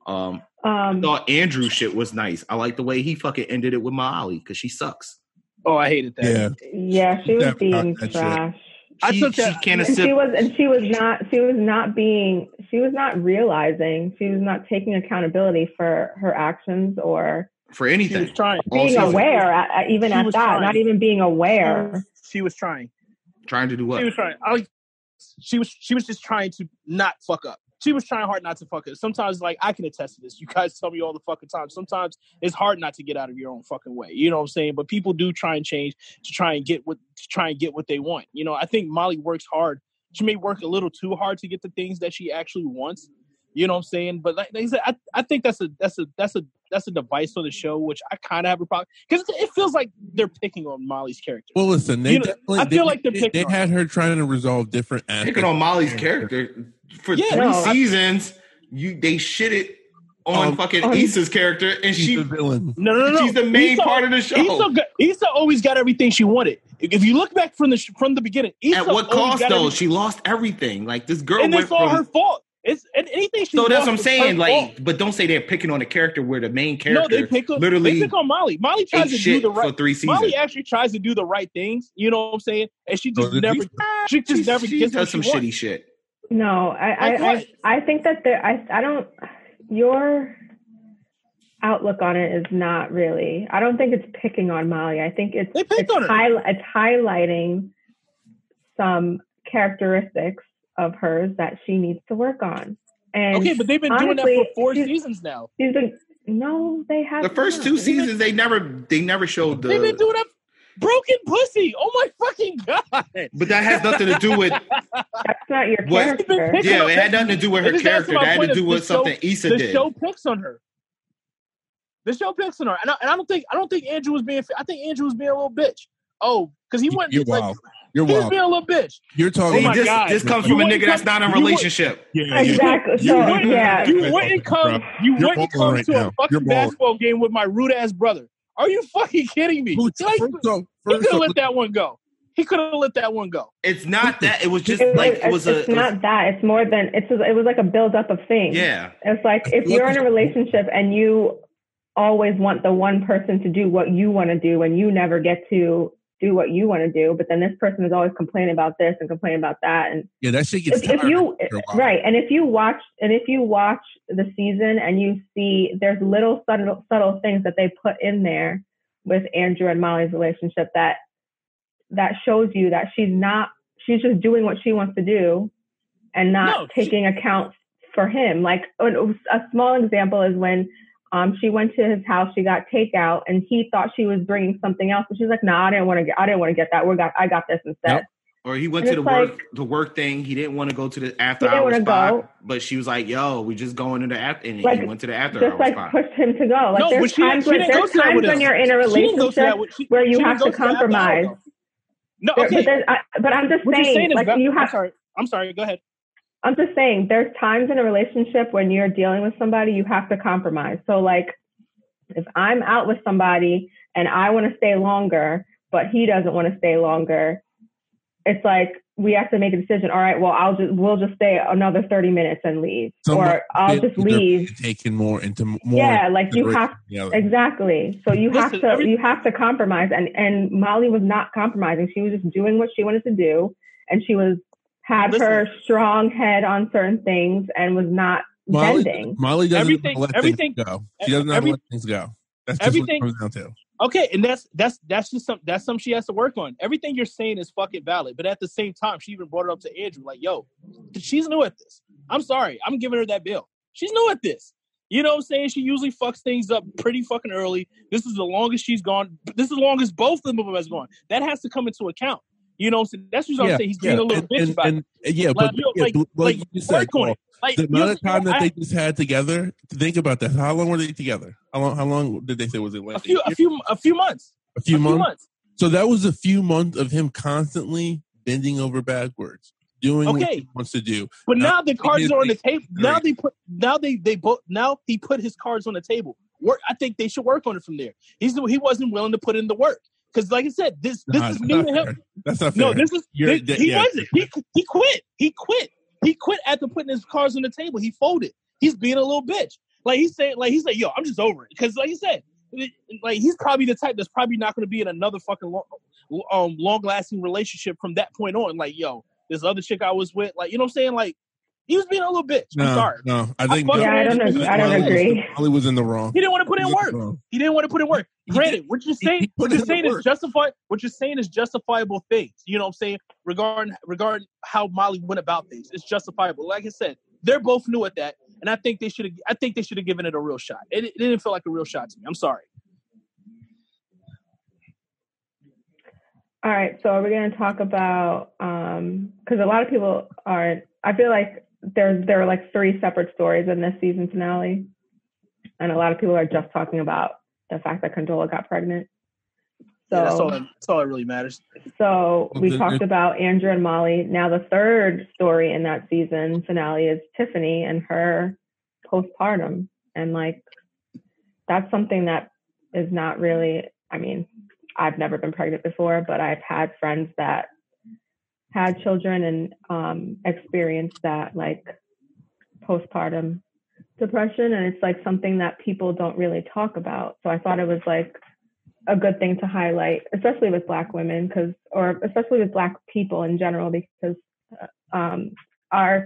Um, I um, thought Andrew shit was nice. I like the way he fucking ended it with Molly because she sucks. Oh, I hated that. Yeah. yeah, she was Definitely being not that shit. trash. I She, took she that- can't And she was, and she was not, she was not being, she was not realizing, she was not taking accountability for her actions or for She anything. was trying. Being season. aware, at, at- even She at that, trying. not even being aware. She was trying. Trying to do what? She was trying. I, she was. She was just trying to not fuck up. she was trying hard not to fuck up. Sometimes, like I can attest to this. You guys tell me all the fucking time. Sometimes it's hard not to get out of your own fucking way. You know what I'm saying? But people do try and change to try and get what to try and get what they want. You know, I think Molly works hard. She may work a little too hard to get the things that she actually wants. You know what I'm saying? But like, like I said, I, I think that's a that's a that's a that's a device on the show, which I kind of have a problem because it feels like they're picking on Molly's character. Well, listen, they You know, definitely, I feel they, like they're they, picking they on had her trying to resolve different aspects. Picking on Molly's character for Yeah, three no, I- seasons, you they shitted on Um, fucking on- Issa's character, and She's she the villain. No, no, no, no. she's the main Issa- part of the show. Issa, Issa always got everything she wanted. If you look back from the from the beginning, Issa At what cost though? everything. She lost everything. Like this girl and went it's all from. her fault. It's and anything she. so that's what I'm saying. Like, fault. but don't say they're picking on a character where the main character. no, they pick on literally They pick on Molly. Molly tries to do shit the for right. three seasons. Molly actually tries to do the right things. You know what I'm saying? And she just did never. Issa. She just She- never she gets does what some she wants. shitty shit. No, I, I, Like I, what? I think that there, I, I don't, your outlook on it is not really, I don't think it's picking on Molly. I think it's, They picked it's, on high, it's highlighting some characteristics of hers that she needs to work on. And Okay, but they've been doing that for four she's- seasons now. she's been, no, they have The first not. two seasons, they never they never showed They've been the. doing that. Broken pussy. Oh my fucking god. But that has nothing to do with. That's not your What- character. Yeah, it had nothing to do with her This character. That had to do the with show- something Issa the did. The show picks on her. The show picks on her, and I, and I don't think I don't think Andrew was being. I think Andrew was being a little bitch. Oh, because he went You're like wild. You're he was wild. being a little bitch. You're talking. Oh my this, God. this comes You from a wouldn't nigga that's not in a you would- relationship. Yeah, yeah. Exactly. You So, wouldn't- yeah. You wouldn't come. You You're wouldn't come right to now. a fucking balling. basketball game with my rude ass brother. Are you fucking kidding me? Who- Like, First off, he could have let that one go. He could have let that one go. It's not that. It was just It, like it was a. it's not that. It's more than it's. It was like a build up of things. yeah. It's like if you're in a relationship and you always want the one person to do what you want to do and you never get to do what you want to do, but then this person is always complaining about this and complaining about that. And yeah, that shit gets if, if you after a while. right, and if you watch and if you watch the season and you see there's little subtle subtle things that they put in there with Andrew and Molly's relationship that that shows you that she's not she's just doing what she wants to do and not No, she- taking account for him. Like a a small example is when um, she went to his house, she got takeout, and he thought she was bringing something else, but she's like, "No, nah, I didn't want to get, I didn't want to get that. We got, I got this instead." Yep. Or he went And to the it's work the work thing. He didn't want to go to the after He didn't hour spot, go. but she was like, "Yo, we just going to the after." And Like, he went to the after Just hour like spot. pushed him to go. Like no, there's but she, times she when didn't go there's times when us. you're in a She didn't go to relationship with- she- where you have to that after hour, compromise. though. No, There- But, I, but I'm just what saying, saying like va- you I'm have. sorry. I'm sorry. Go ahead. I'm just saying, there's times in a relationship when you're dealing with somebody, you have to compromise. So, like, if I'm out with somebody and I want to stay longer, but he doesn't want to stay longer, it's like we have to make a decision. All right, well, I'll just we'll just stay another 30 minutes and leave, Somebody or I'll just leave. Taking more into more. Yeah, like you have than exactly. So you have to every- you have to compromise, and and Molly was not compromising. She was just doing what she wanted to do, and she was had Listen. her strong head on certain things and was not Molly, bending. Molly doesn't Everything- let everything- things go. She doesn't every- let things go. That's just everything- what it comes down to. Okay, and that's that's that's just some that's something she has to work on. Everything you're saying is fucking valid, but at the same time, she even brought it up to Andrew, like, "Yo, she's new at this. I'm sorry, I'm giving her that bill. She's new at this. You know what I'm saying? She usually fucks things up pretty fucking early. This is the longest she's gone. This is the longest both of them has gone. That has to come into account. You know what I'm saying? That's what I'm saying. He's being a little and, bitch and, about and, it. yeah, but Like, you know, yeah, like- like like, you just said, Paul. Like the amount of time that I- they just had together. Think about that. How long were they together? How long? How long did they say was it? a Like few a few a few months. a few a months. few months. So that was a few months of him constantly bending over backwards, doing what Okay. he wants to do. But Now, now the cards are on the table. Now they put now they they both now he put his cards on the table. Work. I think they should work on it from there. He's he wasn't willing to put in the work because, like I said, this this Nah, is new to him. fair. That's not fair. No, this is this- he yeah. wasn't. He he quit. He quit. He quit after putting his cards on the table. He folded. He's being a little bitch. Like he's saying, like he's like, yo, I'm just over it. Because like you said, like he's probably the type that's probably not going to be in another fucking long, um long lasting relationship from that point on. Like yo, this other chick I was with, like you know what I'm saying, like. He was being a little bitch. no, I'm sorry. no. I think fucking Yeah, I don't know. I don't Molly was- agree. Molly was in the wrong. He didn't want to put in work. He didn't want to put in work. Granted, what you're saying, what you're saying is work. justified. What you're saying is justifiable things. You know what I'm saying regarding regarding how Molly went about things. It's justifiable. Like I said, they're both new at that, and I think they should have. I think they should have given it a real shot. It, it didn't feel like a real shot to me. I'm sorry. All right, so are we going to talk about um, because a lot of people aren't. I feel like there there are like three separate stories in this season finale, and a lot of people are just talking about the fact that Condola got pregnant. So Yeah, that's all. That's all that really matters. So Well, we the- talked about Andrew and Molly. Now the third story in that season finale is Tiffany and her postpartum, and like that's something that is not really. I mean, I've never been pregnant before, but I've had friends that had children and um, experienced that like postpartum depression, and it's like something that people don't really talk about. So I thought it was like a good thing to highlight, especially with Black women, because or especially with Black people in general, because uh, um, our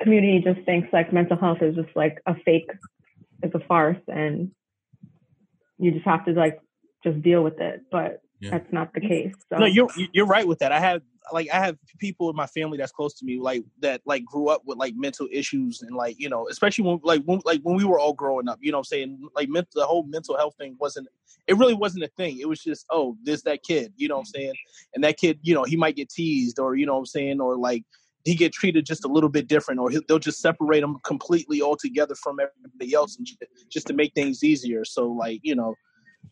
community just thinks like mental health is just like a fake, it's a farce, and you just have to like just deal with it. But Yeah. that's not the case. So No, you're you're right with that. I have like I have people in my family that's close to me, like that, like grew up with like mental issues and like you know, especially when like when like when we were all growing up. You know, what I'm saying like mental, the whole mental health thing wasn't. It really wasn't a thing. It was just oh, this that kid. You know what I'm saying? And that kid, you know, he might get teased or you know what I'm saying, or like he get treated just a little bit different, or he, they'll just separate him completely altogether from everybody else, and just to make things easier. So like you know,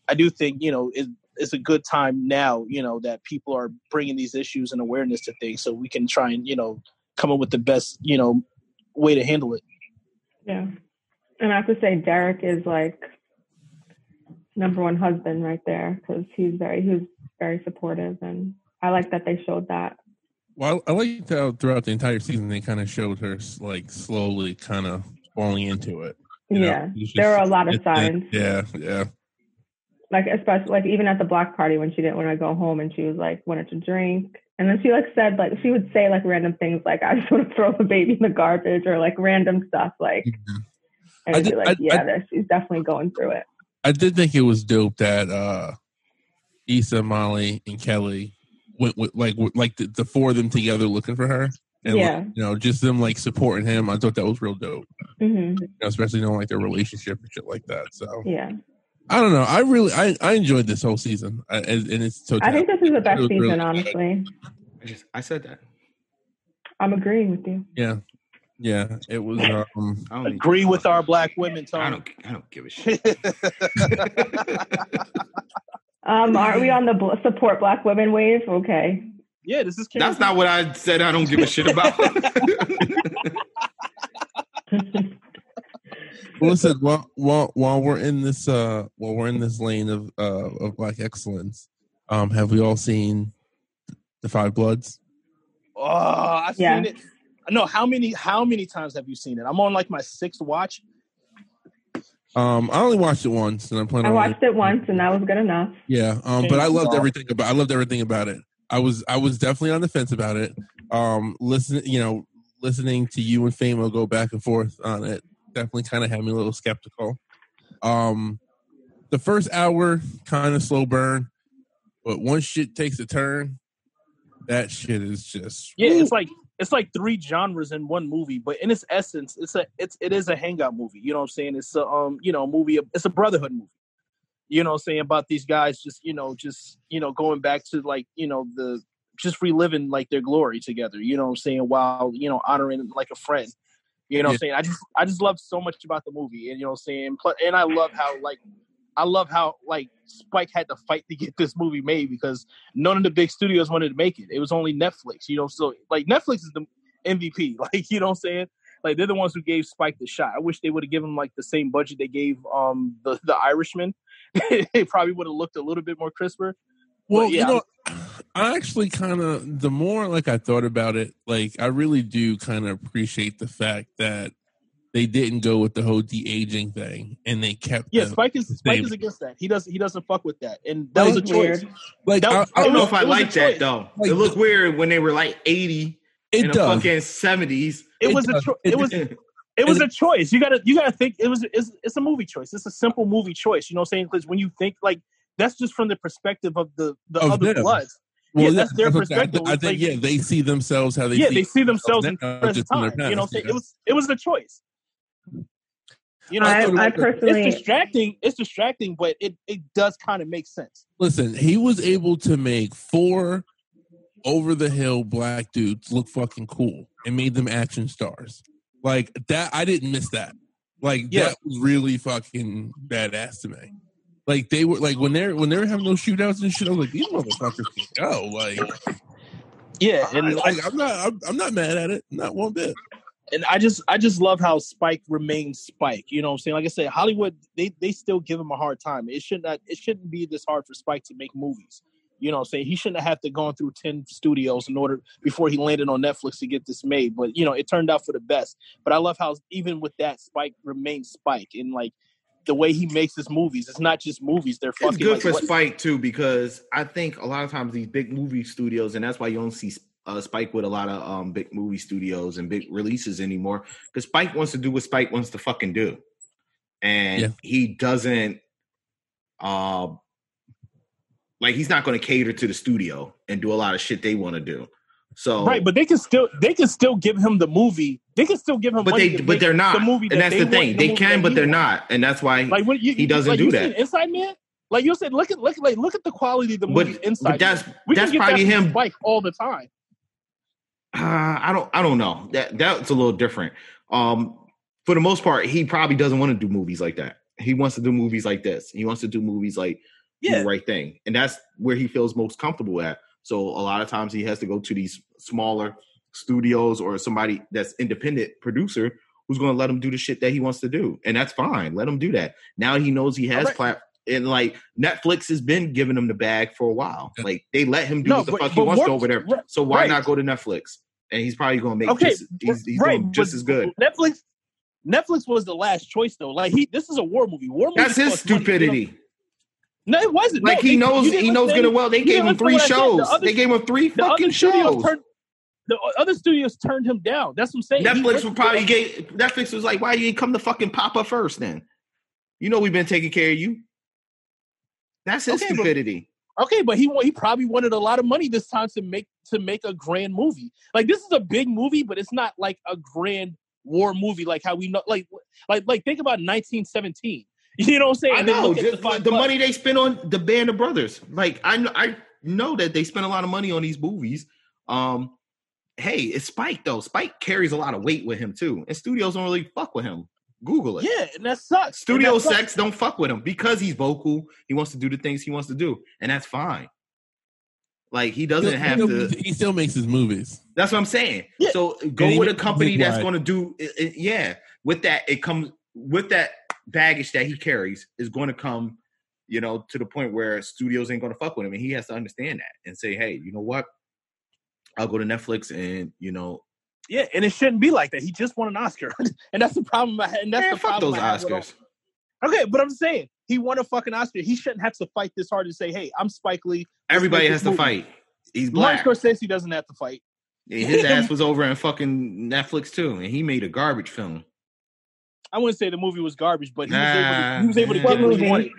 I do think you know it, it's a good time now, you know, that people are bringing these issues and awareness to things, so we can try and you know come up with the best you know way to handle it. yeah, and I have to say Derek is like number one husband right there because he's very he was very supportive, and I like that they showed that. Well, I like how throughout the entire season they kind of showed her like slowly kind of falling into it. you know? yeah, It's there were a lot of it- it- signs. Yeah, yeah. Like especially like even at the block party when she didn't want to go home and she was like wanted to drink and then she like said like she would say like random things like I just want to throw the baby in the garbage or like random stuff like Mhm. and I I'd be like I- yeah I- she's definitely going through it I did think it was dope that uh Issa, Molly, and Kelly went with like with, like the, the four of them together looking for her. And like, Yeah. you know, just them like supporting him. I thought that was real dope. hmm You know, especially knowing like their relationship and shit like that. So yeah I don't know. I really I, I enjoyed this whole season. I, and, and it's so I think this is the best It was really season honestly I just I said that. I'm agreeing with you yeah. Yeah. It was um I don't Agree with our black women, I don't. I don't give a shit. um are we on the bl- support black women wave okay yeah, this is That's not what I said. I don't give a shit about. listen while while while we're in this uh while we're in this lane of uh of black excellence, um have we all seen the five bloods? Oh, I've Yeah. seen it. No, how many how many times have you seen it? I'm on like my sixth watch. Um, I only watched it once, and I'm planning. I on watched it once and that was good enough Yeah, um, but I loved everything about. I loved everything about it. I was I was definitely on the fence about it. Um, listen, you know, listening to you and Famo go back and forth on it definitely kind of had me a little skeptical. Um, the first hour kind of slow burn, but once shit takes a turn, that shit is just Yeah, woo. it's like it's like three genres in one movie, but in its essence, it's a it's it is a hangout movie. You know what I'm saying? It's a um you know movie. It's a brotherhood movie. You know what I'm saying about these guys just you know just you know going back to like you know the just reliving like their glory together. You know what I'm saying while you know honoring like a friend. You know what I'm saying? I just I just love so much about the movie, and you know what I'm saying. And I love how like I love how like Spike had to fight to get this movie made because none of the big studios wanted to make it. It was only Netflix, you know. So like Netflix is the MVP, like you know what I'm saying. Like they're the ones who gave Spike the shot. I wish they would have given him like the same budget they gave um the the Irishman. it probably would have looked a little bit more crisper. Well, yeah, you know, I actually kind of the more like I thought about it, like I really do kind of appreciate the fact that they didn't go with the whole de aging thing and they kept Yeah, the- Spike is Spike is against that. He doesn't he doesn't fuck with that, and that That was a choice. weird. like that I, I don't know if I like that though. Like, it looked weird when they were like eighty it in the does. fucking seventies. It It was a does. cho- it was it was a choice. You gotta you gotta think it was it's, it's a movie choice. It's a simple movie choice. You know what I'm saying? Because when you think like that's just from the perspective of the the Of other them. bloods. Yeah, that's their what I'm. I perspective. I, think like- yeah, they see themselves how they yeah, see they see themselves in now, present just in their time. You know, what I'm past, saying? yeah. it was it was a choice. You know, I, so I it's distracting. It's distracting, but it it does kind of make sense. Listen, he was able to make four over the hill black dudes look fucking cool and made them action stars. Like that, I didn't miss that. Like Yeah. that was really fucking badass to me. Like they were like when they're when they were having those shootouts and shit. I was like, these motherfuckers can go. Like, Yeah, I, and like I'm not I'm, I'm not mad at it, not one bit. and I just I just love how Spike remains Spike. You know what I'm saying? Like I said, Hollywood they they still give him a hard time. It should not it shouldn't be this hard for Spike to make movies. You know what I'm saying? He shouldn't have to gone through 10 studios in order before he landed on Netflix to get this made. But you know, it turned out for the best. But I love how even with that Spike remains Spike and like the way he makes his movies. It's not just movies, they're fucking It's good like, for what- Spike too because I think a lot of times these big movie studios, and that's why you don't see uh, Spike with a lot of um, big movie studios and big releases anymore. Because Spike wants to do what Spike wants to fucking do, and Yeah. he doesn't. Uh, like he's not going to cater to the studio and do a lot of shit they want to do. So Right, but they can still they can still give him the movie. They can still give him but money they but they're not, the movie and that's the thing. the They can, but they're wants. not, and that's why. Like you, He doesn't like, do you that. Inside Man. Like you said, look at look like look at the quality of the but, movie Inside. but that's Man. we that's can get probably that him Spike all the time. Uh, I don't I don't know. That that's a little different. Um for the most part, he probably doesn't want to do movies like that. He wants to do movies like this. He wants to do movies like Yeah, the right thing. And that's where he feels most comfortable at. So a lot of times he has to go to these smaller studios or somebody that's independent producer who's going to let him do the shit that he wants to do. And that's fine. Let him do that. Now he knows he has Alright. plat and like Netflix has been giving him the bag for a while. Like they let him do No, what the but- fuck he but wants to over there. right, So why right. not go to Netflix? And he's probably going to make Okay, just he's, he's right, doing just as good. Netflix. Netflix was the last choice though. Like he, this is a war movie. War movie. That's his stupidity. No, it wasn't. Like No, he they- knows he knows good and well. They gave him three what I said. The shows. other- they gave him three The fucking shows. turned. The other studios turned him down. That's what I'm saying. Netflix would probably gave Netflix was like, why you ain't come to fucking Papa first then? You know we've been taking care of you. That's his Okay, but- stupidity. Okay, but he he probably wanted a lot of money this time to make to make a grand movie. Like this is a big movie, but it's not like a grand war movie like how we know. Like like like think about 1917. You know what I'm saying? I know just the the, money they spend on the Band of Brothers. Like I know, I know that they spend a lot of money on these movies. Um, hey, it's Spike though. Spike carries a lot of weight with him too, and studios don't really fuck with him. Google it. Yeah, and that sucks. Studio And that sucks. sex don't fuck with him because he's vocal. He wants to do the things he wants to do, and that's fine. Like he doesn't He have still- to. He still makes his movies. That's what I'm saying. Yeah. So go he with a company that's going to do. It, it- yeah, with that it comes with that baggage that he carries is going to come. You know, to the point where studios ain't going to fuck with him, and he has to understand that and say, "Hey, you know what? I'll go to Netflix and you know, Yeah, and it shouldn't be like that. He just won an Oscar, and that's the problem. I and that's man, the fuck problem. those I have with all- Oscars." Okay, but I'm saying he won a fucking Oscar. He shouldn't have to fight this hard to say, "Hey, I'm Spike Lee." Everybody has this to fight. He's black. Martin. Scorsese doesn't have to fight. His ass was over in fucking Netflix too, and he made a garbage film. I wouldn't say the movie was garbage, but he was able to, he was able to get what he wanted.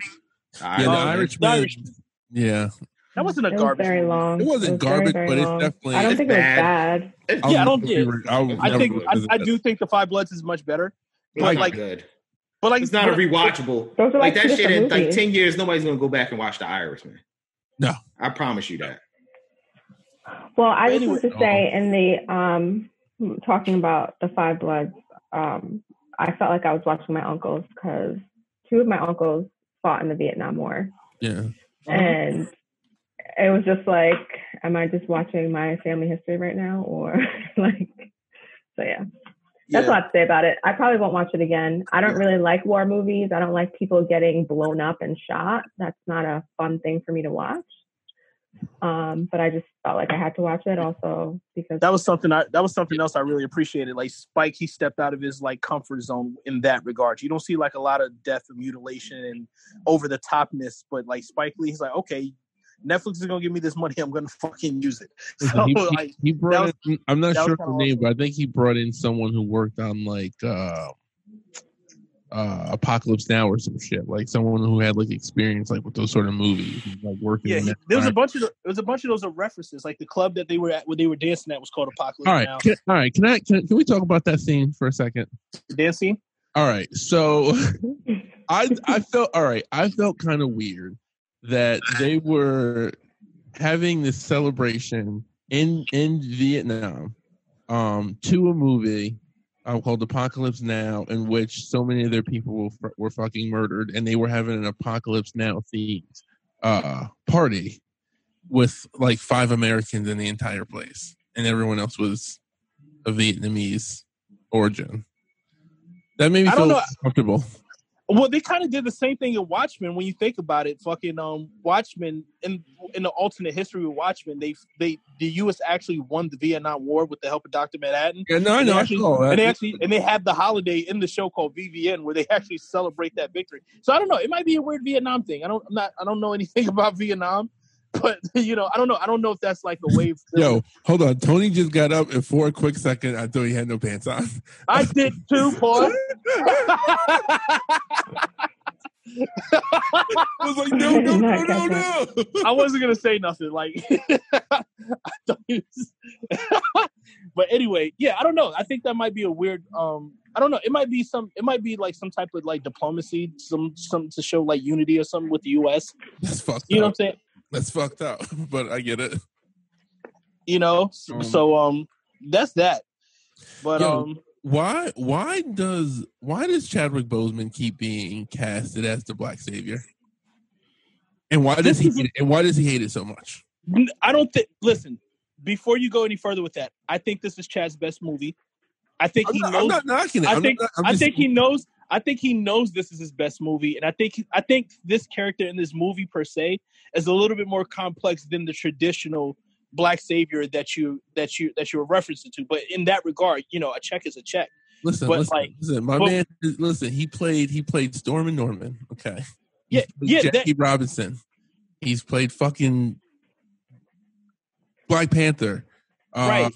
Yeah, the Um, Irishman. The Irishman. Yeah, That wasn't a It was garbage. very long. It wasn't very, garbage, very but it's definitely- I don't It's think it was bad. bad. I'll Yeah, I don't never get- re- I'll I think I, I do think the Five Bloods is much better. It's But not like, good. but like, It's not a rewatchable. Those are Like like, that shit in like ten years, nobody's gonna go back and watch The Irishman. No. I promise you that. Well, I just Anyway- want to say in the um talking about the Five Bloods, um, I felt like I was watching my uncles because two of my uncles fought in the Vietnam War, Yeah, and it was just like, am I just watching my family history right now, or like, so yeah. That's yeah. all I have to say about it. I probably won't watch it again. I don't really like war movies. I don't like people getting blown up and shot. That's not a fun thing for me to watch. Um, but I just felt like I had to watch it also because that was something I that was something else I really appreciated. Like Spike, he stepped out of his like comfort zone in that regard. You don't see like a lot of death and mutilation and over the topness, but like Spike Lee, he's like, okay, Netflix is gonna give me this money, I'm gonna fucking use it. So he, he- like, he brought that in, I'm not sure the kinda name, but I think he brought in someone who worked on like uh uh Apocalypse Now or some shit. Like someone who had like experience like with those sort of movies, like working. Yeah, in he- that there was a bunch of there was a bunch of those references. Like the club that they were at, where they were dancing at, was called Apocalypse All right, Now. can, all right. Can I can, can we talk about that scene for a second? The dance scene. All right, so I I felt all right. I felt kind of weird that they were having this celebration in in Vietnam um to a movie um, called Apocalypse Now, in which so many of their people were, were fucking murdered, and they were having an Apocalypse Now themed uh party with like five Americans in the entire place, and everyone else was of Vietnamese origin. That made me feel comfortable. Well, they kind of did the same thing in Watchmen. When you think about it, fucking um, Watchmen in in the alternate history of Watchmen, they they the U.S. actually won the Vietnam War with the help of Doctor Manhattan. Yeah, no, I And they know. Actually, saw and they actually and they have the holiday in the show called VVN where they actually celebrate that victory. So I don't know. It might be a weird Vietnam thing. I don't I'm not I don't know anything about Vietnam, but you know I don't know. I don't know if that's like a wave. Yo, hold on. Tony just got up, and for a quick second, I thought he had no pants on. I did too, Paul. I was like, no, no, no, no, no. I wasn't gonna say nothing. Like, I thought he was- but anyway, yeah, I don't know. I think that might be a weird. Um, I don't know. It might be some. It might be like some type of like diplomacy, some some to show like unity or something with the U.S. That's fucked You know what I'm saying? That's fucked up, but I get it. You know. So, Um, so um, that's that. But Yo. um, Why? Why does? Why does Chadwick Boseman keep being casted as the black savior? And why does he? Hate it, and why does he hate it so much? I don't think. Listen, before you go any further with that, I think this is Chad's best movie. I think I'm he not, knows. I'm not knocking it. I think not- I think he knows. I think he knows this is his best movie, and I think I think this character in this movie per se is a little bit more complex than the traditional black savior that you that you that you were referencing to. But in that regard, you know, a check is a check. Listen, but, listen, like- listen. My but- man, listen. He played. He played Stormin' Norman. Okay. Yeah, yeah, that- Jackie Robinson. He's played fucking Black Panther. Uh, Right.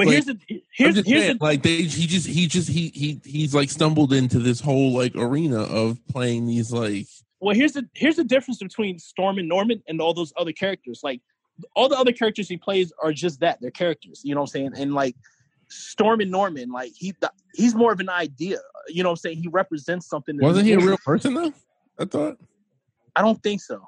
But like, here's the here's here's saying, the, like they, he just, he just, he, he, he's like stumbled into this whole like arena of playing these like. well here's the here's the difference between Stormin' Norman and all those other characters. Like all the other characters he plays are just that they're characters. You know what I'm saying? And like Stormin' Norman, like he he's more of an idea. You know what I'm saying? He represents something. Wasn't he a real person though? I thought. I don't think so.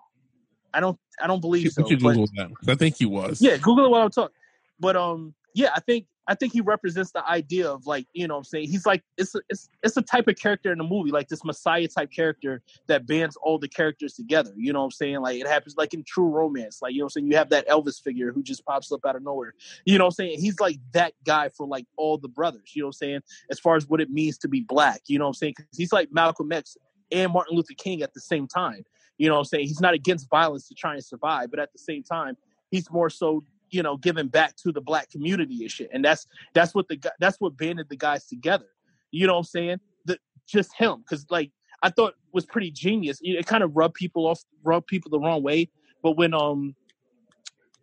I don't. I don't believe You, so. you Google that. I think he was. yeah, Google it while I'm talking. But um, yeah, I think I think he represents the idea of like you know what I'm saying he's like it's a, it's it's a type of character in the movie like this messiah type character that bands all the characters together. You know what I'm saying? Like it happens like in True Romance. Like you know what I'm saying you have that Elvis figure who just pops up out of nowhere. You know what I'm saying? He's like that guy for like all the brothers. You know what I'm saying? As far as what it means to be black. You know what I'm saying? 'Cause he's like Malcolm X and Martin Luther King at the same time. You know what I'm saying? He's not against violence to try and survive, but at the same time, he's more so, you know, giving back to the black community and shit. And that's that's what the that's what banded the guys together. You know what I'm saying? The, just him, because like I thought was pretty genius. It, kind of rubbed people off, rubbed people the wrong way. But when um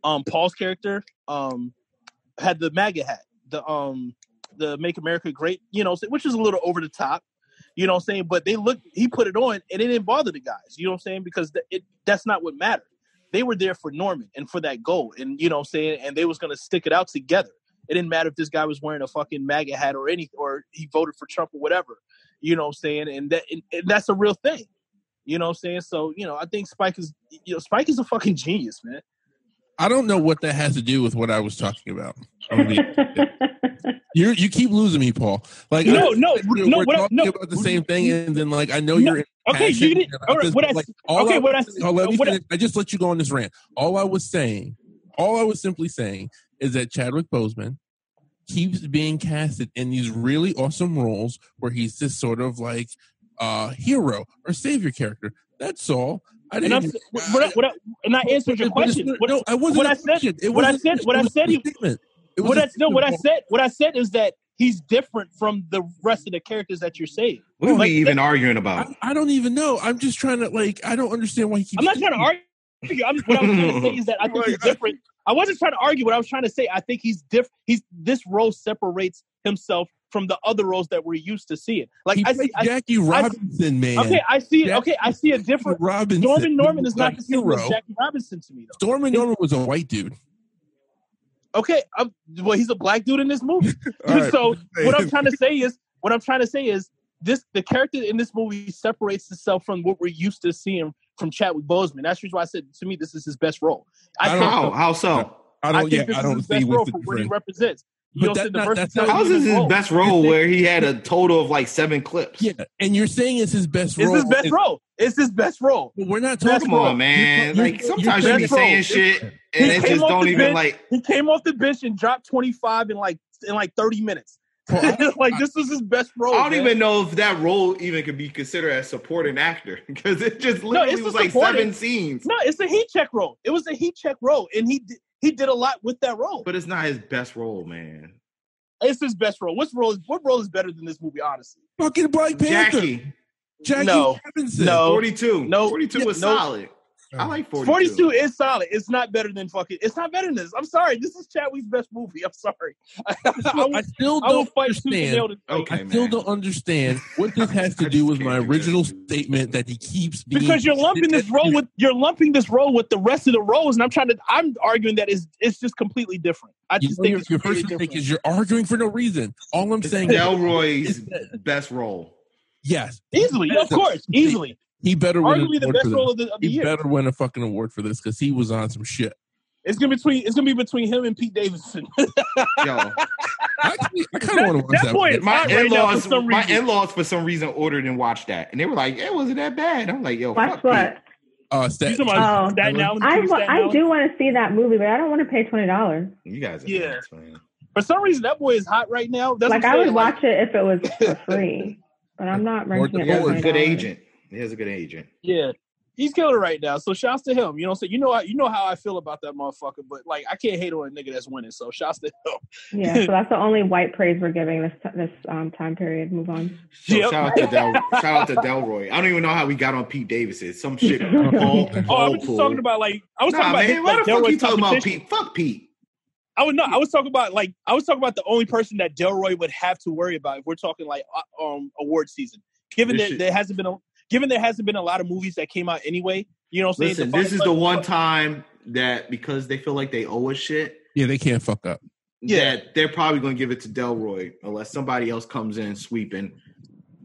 um Paul's character um had the MAGA hat, the um the Make America Great, you know, which is a little over the top. You know what I'm saying? But they look he put it on and it didn't bother the guys. You know what I'm saying? Because it, that's not what mattered. They were there for Norman and for that goal. And, you know I'm saying? And they was to stick it out together. It didn't matter if this guy was wearing a fucking MAGA hat or anything, or he voted for Trump or whatever. You know what I'm saying? And that and, and that's a real thing. You know what I'm saying? So, you know, I think Spike is, you know, Spike is a fucking genius, man. I don't know what that has to do with what I was talking about. I'm gonna be- You you keep losing me, Paul. Like No, I- no, we're, no, we're what I- talking no. about the same thing, and then like I know No, you're okay, you didn't- all right, this, what I- like, okay, I what I- was- let me what I- finish. I just let you go on this rant. All I was saying, all I was simply saying, is that Chadwick Boseman keeps being casted in these really awesome roles where he's this sort of like uh hero or savior character. That's all. I And didn't. I'm, what, I, what I, and I answered your But it's- question. What, no, I wasn't. what a I said- It what I said- what I said he- It was what a I no, what I said, what I said is that he's different from the rest of the characters that you're saying. What are Like, we even arguing about? I, I don't even know. I'm just trying to like. I don't understand why he keeps. I'm not trying to argue. I'm, what I was trying to say is that I oh think he's different. I wasn't trying to argue. What I was trying to say, I think he's different. He's this role separates himself from the other roles that we're used to seeing. Like he I played see, I, Jackie Robinson, man. okay, I see. Jackie Okay, I see a different. Robinson. Norman Norman is not the same hero. as Jackie Robinson to me, though. Norman Norman was a white dude. Okay, I'm, well, he's a black dude in this movie. All right, so I'm what I'm trying to say is, what I'm trying to say is, this the character in this movie separates itself from what we're used to seeing from Chadwick Boseman. That's the reason why I said to me this is his best role. I I, don't think, How? How so? I I don't. think Yeah, this I don't his see best role for what he represents. You But that- not- that's not- How's this his role. best role where he had a total of like seven clips? Yeah, and you're saying it's his best It's role. It's his best and- role. It's his best role. But we're not Best talking Come role. on, man. You're- Like you're- sometimes you're be best role. saying shit and He it just don't even bench. like. He came off the bench and dropped 25 in like in like 30 minutes. Well, I- like this was his best role. I don't man. even know if that role even could be considered as supporting actor because it just literally it's a was like supporting- seven scenes. No, it's a heat check role. It was a heat check role, and he did, he did a lot with that role. But it's not his best role, man. It's his best role. What role? Is, what role is better than this movie? Honestly, fucking Black Panther. Jackie, Jackie No. Robinson. No. 42. no, 42 was no. solid. I like 42. 42 is solid. It's not better than fucking. It's not better than this. I'm sorry. This is Chadwick's best movie. I'm sorry. I, I, I still I don't fight understand. Okay, I still man. don't understand what this has to do with my original this. statement that he keeps being because you're lumping this role with you're lumping this role with the rest of the roles, and I'm trying to. I'm arguing that it's it's just completely different. I You just know, think your, it's your first mistake different. is you're arguing for no reason. All I'm It's saying is Delroy's is that- best role. yes, easily, of course, easily, he better win arguably the best role of the, of the He year. better win a fucking award for this because he was on some shit. It's gonna be between it's gonna be between him and Pete Davidson. Yo, Actually, I kind of want to watch That that. boy movie. is my hot right now for in-laws, some my reason. in-laws for some reason ordered and watched that, and they were like, "It wasn't that bad." I'm like, "Yo, Watch fuck what? Pete. Uh, Stat- You talking Oh. Staten Island, I, King of wa- Staten I do want to see that movie, but I don't want to pay twenty dollars. You guys, are Yeah. nuts. For some reason, that boy is hot right now. That's Like I'm would like, watch it if it was for free, but I'm not renting it He for a good agent. He has a good agent. Yeah, he's killing it right now. So shouts to him. You know, so you know, you know how I feel about that motherfucker. But like, I can't hate on a nigga that's winning. So shouts to him. Yeah, so that's the only white praise we're giving this this um, time period. Move on. So Yep. shout out to Del, shout out to Delroy. I don't even know how we got on Pete Davidson. Some shit. Paul, Oh, I Paul was just talking about like I was Nah, talking about man, his, why like, the fuck Delroy's you talking about. Pete? Fuck Pete. I would not. I was talking about like I was talking about the only person that Delroy would have to worry about if we're talking like uh, um award season. Given This that shit- there hasn't been a given there hasn't been a lot of movies that came out anyway. You know, what saying Listen, this is the one time that because they feel like they owe us shit, yeah, they can't fuck up. Yeah. they're probably going to give it to Delroy unless somebody else comes in sweeping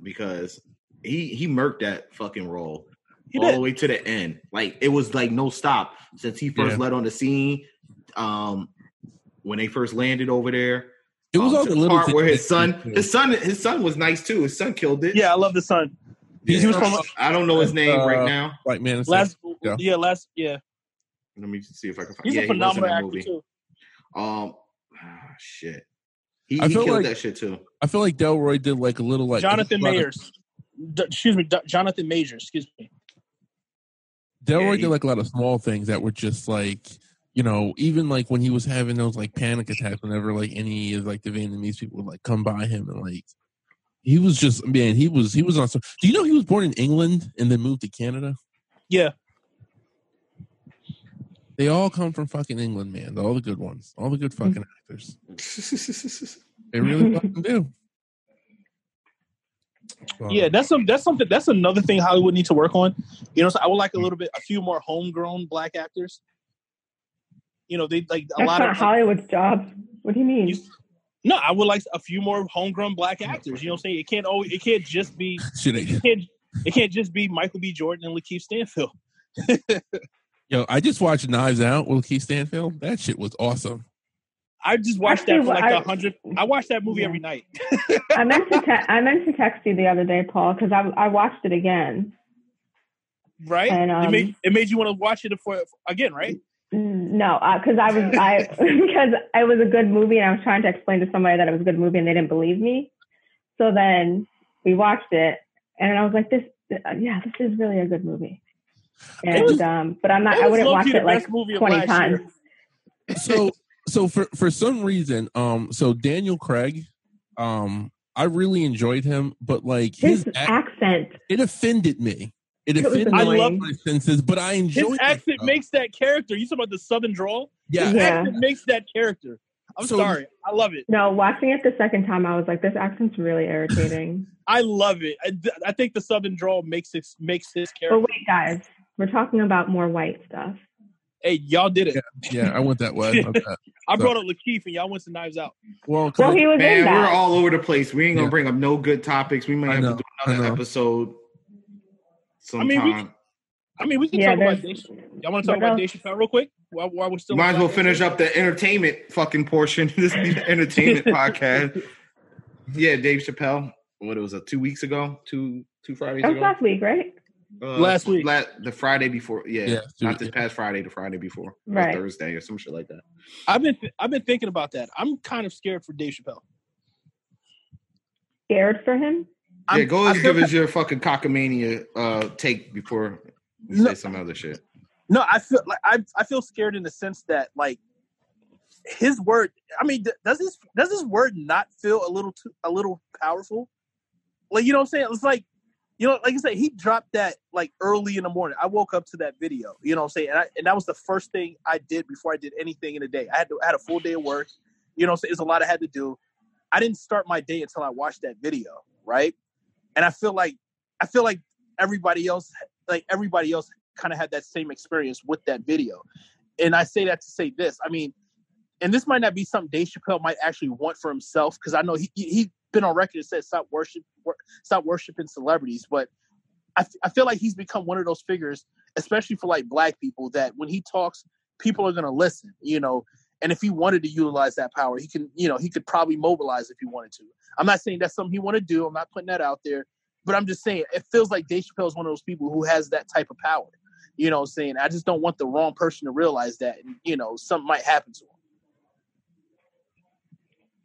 because he he murked that fucking role He all did. the way to the end. Like it was like no stop since he first Yeah. led on the scene. Um, when they first landed over there, It was um, all to the little part where his son, his son, his son was nice too. His son killed it. Yeah, I love the son. He's he was from from I don't know his name Uh, right now. White man. last. Yeah. Yeah, last. Yeah, Let me see if I can find. he's yeah, a he was in phenomenal that actor movie. too. Um, ah, shit. He, I he feel killed like- that shit too. I feel like Delroy did like a little like Jonathan a lot of- Mayers. D- excuse me, D- Jonathan Majors. Excuse me. Delroy Yeah, he- did like a lot of small things that were just like, you know, even like when he was having those like panic attacks, whenever like any of like the Vietnamese people would like come by him and like, he was just man, he was he was on some. Do you know he was born in England and then moved to Canada? Yeah, They all come from fucking England, man. All the good ones, all the good fucking actors. They really fucking do. Um, yeah. That's some. That's something. That's another thing Hollywood needs to work on. You know, so I would like a little bit, a few more homegrown black actors. You know, they like a That's lot not of. Hollywood's job. What do you mean? You- no, I would like a few more homegrown black actors. You know what I'm saying? It can't always. It can't just be. It can't. It can't just be Michael B. Jordan and Lakeith Stanfield. Yo, I just watched Knives Out with Keith Stanfield. That shit was awesome. I just watched that for like a hundred. I watch that movie Yeah. every night. I meant to te- I meant to text you the other day, Paul, because I I watched it again. right? And, it um, made it made you want to watch it for again, right? No, because I was I because it was a good movie, and I was trying to explain to somebody that it was a good movie, and they didn't believe me. So then we watched it, and I was like, "This, yeah, this is really a good movie." And was- um, but I'm not. I wouldn't watch it like best movie of twenty times. so so for for some reason um so daniel craig um i really enjoyed him but like his, His act, accent. it offended me it It was offended I love- my senses but i enjoy. His accent though. makes that character. You talking about the Southern drawl? yeah His Yeah. accent makes that character. I'm So- sorry. I love it. No, watching it the second time, I was like, this accent's really irritating. I love it. I, I think the Southern drawl makes it makes his character. but character. wait, guys, we're talking about more white stuff. Hey, y'all did it. Yeah, I went that way. Okay. I brought up Lakeith and y'all went to Knives Out. Well, 'cause Well, he was in Man, we're all over the place. We ain't gonna Yeah. bring up no good topics. We might have to do another episode sometime. mean, we- I mean, we can Yeah, talk about there's- Dave. Y'all want to talk about else? Dave Chappelle real quick? While, while we're still Might as well finish up the entertainment fucking portion. this be the entertainment podcast. Yeah, Dave Chappelle. What it was a two weeks ago, two two Fridays That was ago. last week, right? Uh, Last week. la- the Friday before. Yeah, Yeah, not two- this past Friday. The Friday before, or Right. Thursday or some shit like that. I've been th- I've been thinking about that. I'm kind of scared for Dave Chappelle. Scared for him? I'm, yeah, go ahead and give us your fucking cockamania uh, take before we No. say some other shit. No, I feel like I I feel scared in the sense that like his word. I mean, does his does his word not feel a little too a little powerful? Like you know what I'm saying? It's like you know, like I said, he dropped that like early in the morning. I woke up to that video. You know what I'm saying? And, I, and that was the first thing I did before I did anything in the day. I had to I had a full day of work. You know, what I'm saying? it's a lot I had to do. I didn't start my day until I watched that video, right? And I feel like I feel like everybody else, like everybody else, kind of had that same experience with that video. And I say that to say this. I mean, and this might not be something Dave Chappelle might actually want for himself because I know he he- he's been on record and said stop worship wor- stop worshiping celebrities, but I, f- I feel like he's become one of those figures, especially for like black people, that when he talks, people are gonna listen, you know. And if he wanted to utilize that power, he can, you know, he could probably mobilize if he wanted to. I'm not saying that's something he want to do. I'm not putting that out there, but I'm just saying it feels like Dave Chappelle is one of those people who has that type of power. You know, what I'm saying I just don't want the wrong person to realize that, and you know, something might happen to him.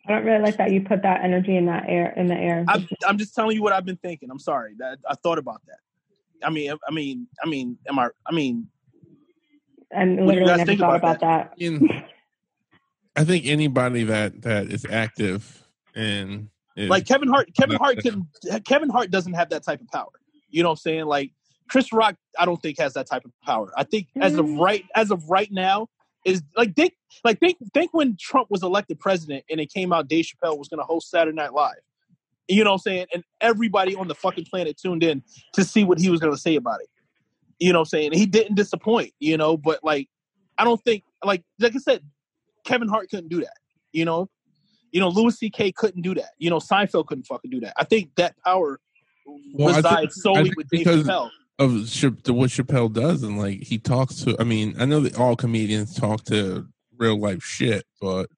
I don't really like that you put that energy in that air in the air. I'm, I'm just telling you what I've been thinking. I'm sorry that I thought about that. I mean, I mean, I mean, am I? I mean, and what do you literally never thought about about that. I mean, I think anybody that that is active and is, like Kevin Hart. Kevin Hart can. Kevin Hart doesn't have that type of power. You know what I'm saying? Like Chris Rock, I don't think has that type of power. I think as of Mm. right as of right now is like think like think think when Trump was elected president and it came out Dave Chappelle was going to host Saturday Night Live. You know what I'm saying? And everybody on the fucking planet tuned in to see what he was going to say about it. You know what I'm saying? He didn't disappoint, you know, but like I don't think like like I said Kevin Hart couldn't do that. You know? You know, Louis C.K. couldn't do that. You know, Seinfeld couldn't fucking do that. I think that power Well, I think- solely with Dave because- Chappelle. of Chap- to what Chappelle does, and like he talks to. I mean, I know that all comedians talk to real life shit, but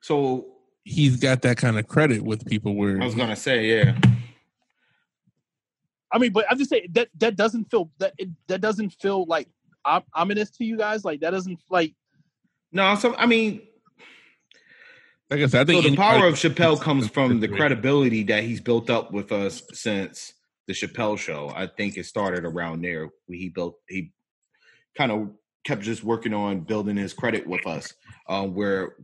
So he's got that kind of credit with people where I was gonna say, yeah. I mean, but I'm just saying that that doesn't feel that it, that doesn't feel like om- ominous to you guys. Like that doesn't like No, so I mean, like I said, I so think the power of Chappelle comes from the credibility that he's built up with us since the Chappelle show. I think it started around there. He built, he kind of kept just working on building his credit with us, um, where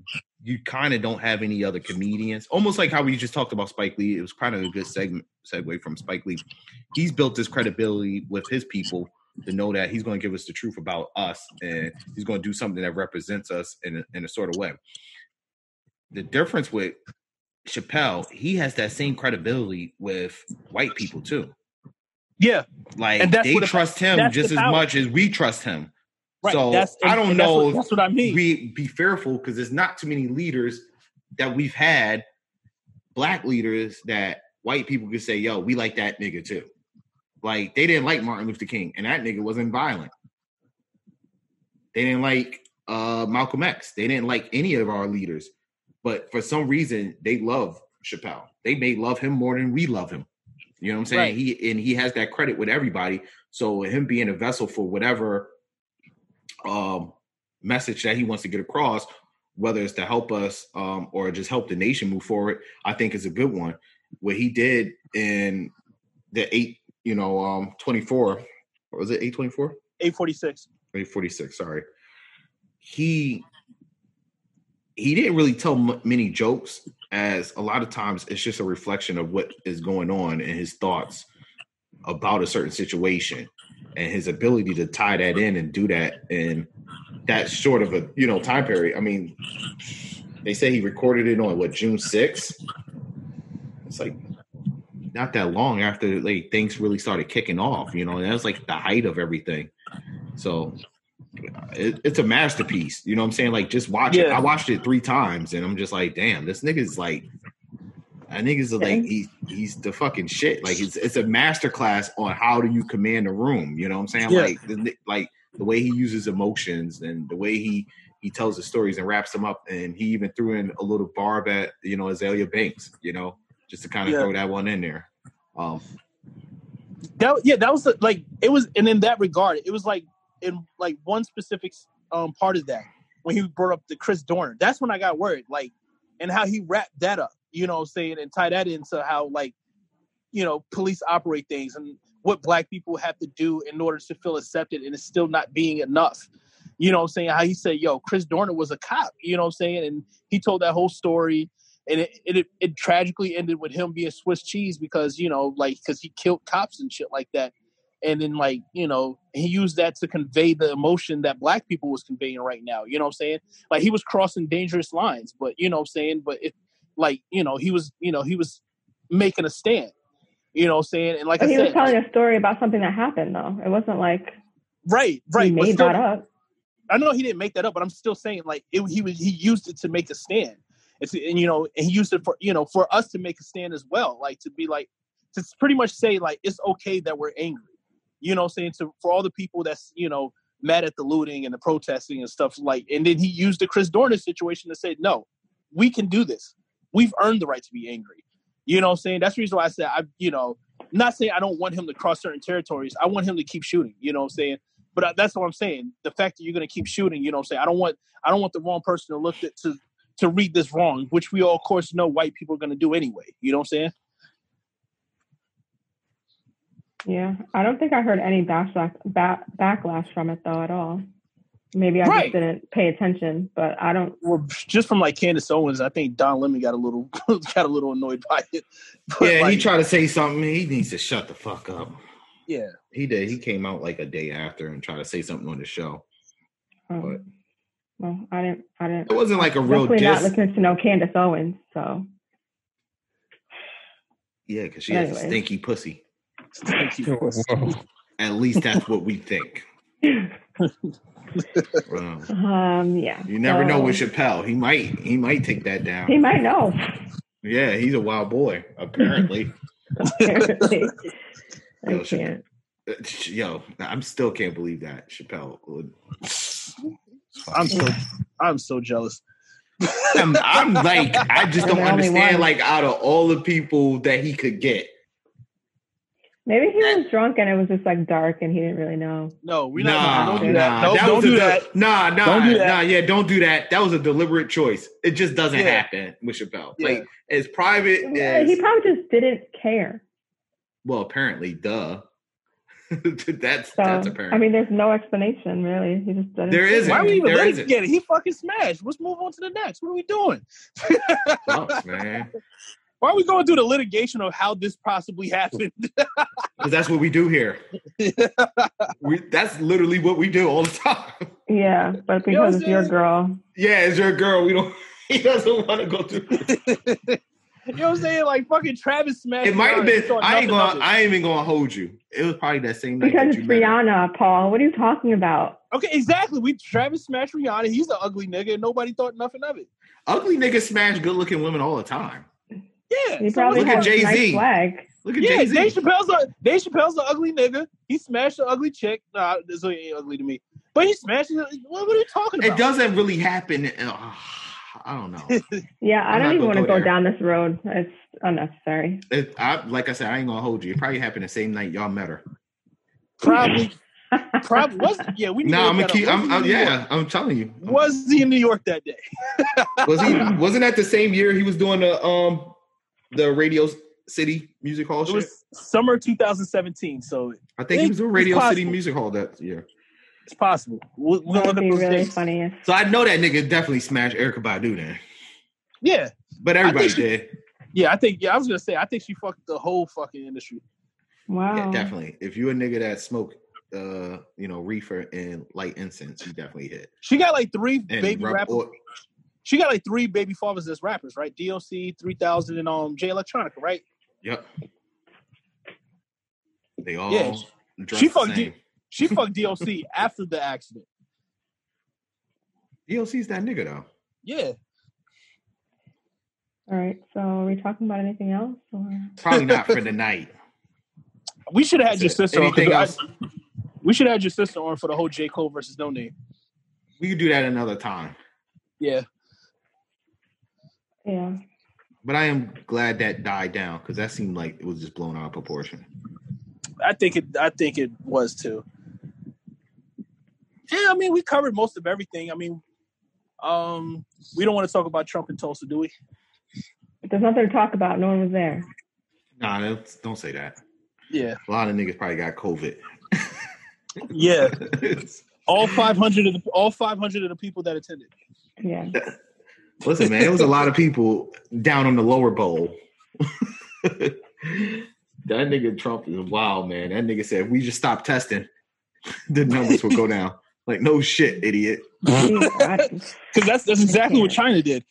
you kind of don't have any other comedians. Almost like how we just talked about Spike Lee. It was kind of a good segment segue from Spike Lee. He's built this credibility with his people to know that he's going to give us the truth about us, and he's going to do something that represents us in a, in a sort of way. The difference with Chappelle, he has that same credibility with white people too. yeah, Like And they trust him just as power. much as we trust him. right. So that's, I don't and that's know what- That's what I mean. We be fearful because there's not too many leaders that we've had, black leaders that white people could say, "Yo, we like that nigga too." Like they didn't like Martin Luther King, and that nigga wasn't violent. They didn't like uh, Malcolm X. They didn't like any of our leaders, but for some reason they love Chappelle. They may love him more than we love him. You know what I'm saying? Right. He and he has that credit with everybody. So him being a vessel for whatever um, message that he wants to get across, whether it's to help us um, or just help the nation move forward, I think is a good one. What he did in the eight, you know, um, 24, or was it 824? Eight forty six. 846, sorry. He he didn't really tell m- many jokes as a lot of times it's just a reflection of what is going on and his thoughts about a certain situation and his ability to tie that in and do that in that short of a you know time period i mean They say he recorded it on what June 6th. It's like not that long after like things really started kicking off, you know, and that was like the height of everything. So it, it's a masterpiece. You know what I'm saying? Like just watch it. I watched it three times and I'm just like, damn, this nigga's like that nigga's like he, he's the fucking shit. Like it's it's a masterclass on how do you command a room. You know what I'm saying? Yeah. Like the, like the way he uses emotions and the way he he tells the stories and wraps them up. And he even threw in a little barb at you know Azealia Banks. You know, just to kind of Yeah. throw that one in there. Um, that yeah that was the, like it was and in that regard it was like in like one specific um part of that when he brought up the chris dorner that's when i got worried like and how he wrapped that up you know i'm saying and tie that into how like you know police operate things and what black people have to do in order to feel accepted and it's still not being enough you know what i'm saying how he said yo chris dorner was a cop you know what i'm saying and he told that whole story and it, it it tragically ended with him being Swiss cheese because you know like because he killed cops and shit like that, and then like you know he used that to convey the emotion that black people was conveying right now. You know what I'm saying? Like he was crossing dangerous lines, but you know what I'm saying? But it like you know he was you know he was making a stand. You know what I'm saying? And like But I he said, was telling a story about something that happened, though. It wasn't like right, right. he made still- that up. I know he didn't make that up, but I'm still saying like it, he was he used it to make a stand. It's and you know and he used it for you know for us to make a stand as well, like to be like to pretty much say like it's okay that we're angry. You know, saying to for all the people that's you know mad at the looting and the protesting and stuff like, and then he used the Chris Dorner situation to say no, we can do this. We've earned the right to be angry. You know what I'm saying? That's the reason why I said I you know not saying I don't want him to cross certain territories. I want him to keep shooting. You know what I'm saying? But uh, that's what I'm saying. The fact that you're going to keep shooting, you know what I'm saying? I don't want I don't want the wrong person to look at to to read this wrong, which we all of course know white people are going to do anyway. You know what I'm saying? Yeah, I don't think I heard any backlash back, backlash from it though at all. Maybe I Right. just didn't pay attention, but I don't. Well, just from like Candace Owens, I think Don Lemon got a little got a little annoyed by it. But, yeah, he tried to say something. He needs to shut the fuck up. yeah. He did. He came out like a day after and tried to say something on the show. Um, well, I didn't. I didn't. It wasn't like a real Definitely not diss. looking to know Candace Owens. So Yeah, because she has a Anyway. stinky pussy. Thank you. Whoa. At least that's what we think. Um, um, yeah. you never know so- with Chappelle. He might. He might take that down. He might know. Yeah, he's a wild boy. Apparently. Apparently. I Yo, Cha- can't. Uh, Yo, I'm still can't believe that Chappelle would. I'm so I'm so jealous. I'm, I'm like, I just don't understand. one. Like, out of all the people that he could get, Maybe he was drunk and it was just like dark and he didn't really know. No, we're nah, not. Don't do nah, that. That don't do a, that. Nah, nah, Don't do that. nah. Yeah, don't do that. That was a deliberate choice. It just doesn't Yeah. happen with Chappelle. Yeah. Like, as private Yeah, as He probably just didn't care. well, apparently, duh. that's So that's apparent. I mean, there's no explanation really. He just didn't. There care. isn't. Why are we even There letting isn't. get it? He fucking smashed. Let's move on to the next. What are we doing? Sucks, man. Why are we going through the litigation of how this possibly happened? 'Cause that's what we do here. We, that's literally what we do all the time. Yeah, but You know because it's your girl. Yeah, it's your girl. We don't. He doesn't want to go through. You know what I'm saying? Like fucking Travis smashed. It might have been. I ain't gonna. I ain't even gonna hold you. It was probably that same night Because that it's you met. Rihanna, Paul. What are you talking about? Okay, exactly. We Travis smashed Rihanna. He's an ugly nigga, and nobody thought nothing of it. Ugly niggas smash good looking women all the time. Yeah, He so probably look at Jay-Z. nice. Look at Yeah, Jay Z. Dave Chappelle's a Dave Chappelle's an ugly nigga. He smashed an ugly chick. Nah, this ain't ugly to me. But he smashed. What, what are you talking about? It doesn't really happen. uh, I don't know. Yeah, I I'm don't even want to go go down this road. It's unnecessary. It, I, like I said, I ain't gonna hold you. It probably happened the same night y'all met her. Probably, probably was. Yeah, we. need to No, look I'm gonna keep. I'm, I'm, in New York? yeah, I'm telling you. Was he in New York that day? Was he? Wasn't that the same year he was doing the um the Radio City Music Hall It shit? was summer 2017, so I think he was doing Radio City. Music Hall that year. It's possible. We'll, we'll That look would at those really dates. funny. So I know that nigga definitely smashed Erykah Badu then, Yeah, but everybody think she- did. yeah. I think. Yeah, I was gonna say. I think she fucked the whole fucking industry. wow. Yeah, definitely. If you a nigga that smoke, uh, you know, reefer and light incense, you definitely hit. She got like three And baby rub rappers. oil- she got like three baby fathers as rappers, right? DOC, three thousand, and um Jay Electronica, right? Yep. They all Yeah. dress She the fucked same. She fucked DOC after the accident. DOC's that nigga though. Yeah. All right. So are we talking about anything else? Or? Probably not for the night. We should have had your That's it. sister Anything I- else? we should have had your sister on for the whole J. Cole versus Noname. We could do that another time. Yeah. Yeah. But I am glad that died down because that seemed like it was just blown out of proportion. I think it I think it was too. Yeah, I mean we covered most of everything. I mean, um we don't want to talk about Trump and Tulsa, do we? There's nothing to talk about. No one was there. Nah, don't, don't say that. Yeah. A lot of niggas probably got COVID. Yeah. All five hundred of the all five hundred of the people that attended. Yeah. Listen, man, it was a lot of people down on the lower bowl. that nigga Trump is wild, man. That nigga said if we just stop testing, the numbers will go down. Like, no shit, idiot. Because that's that's exactly what China did.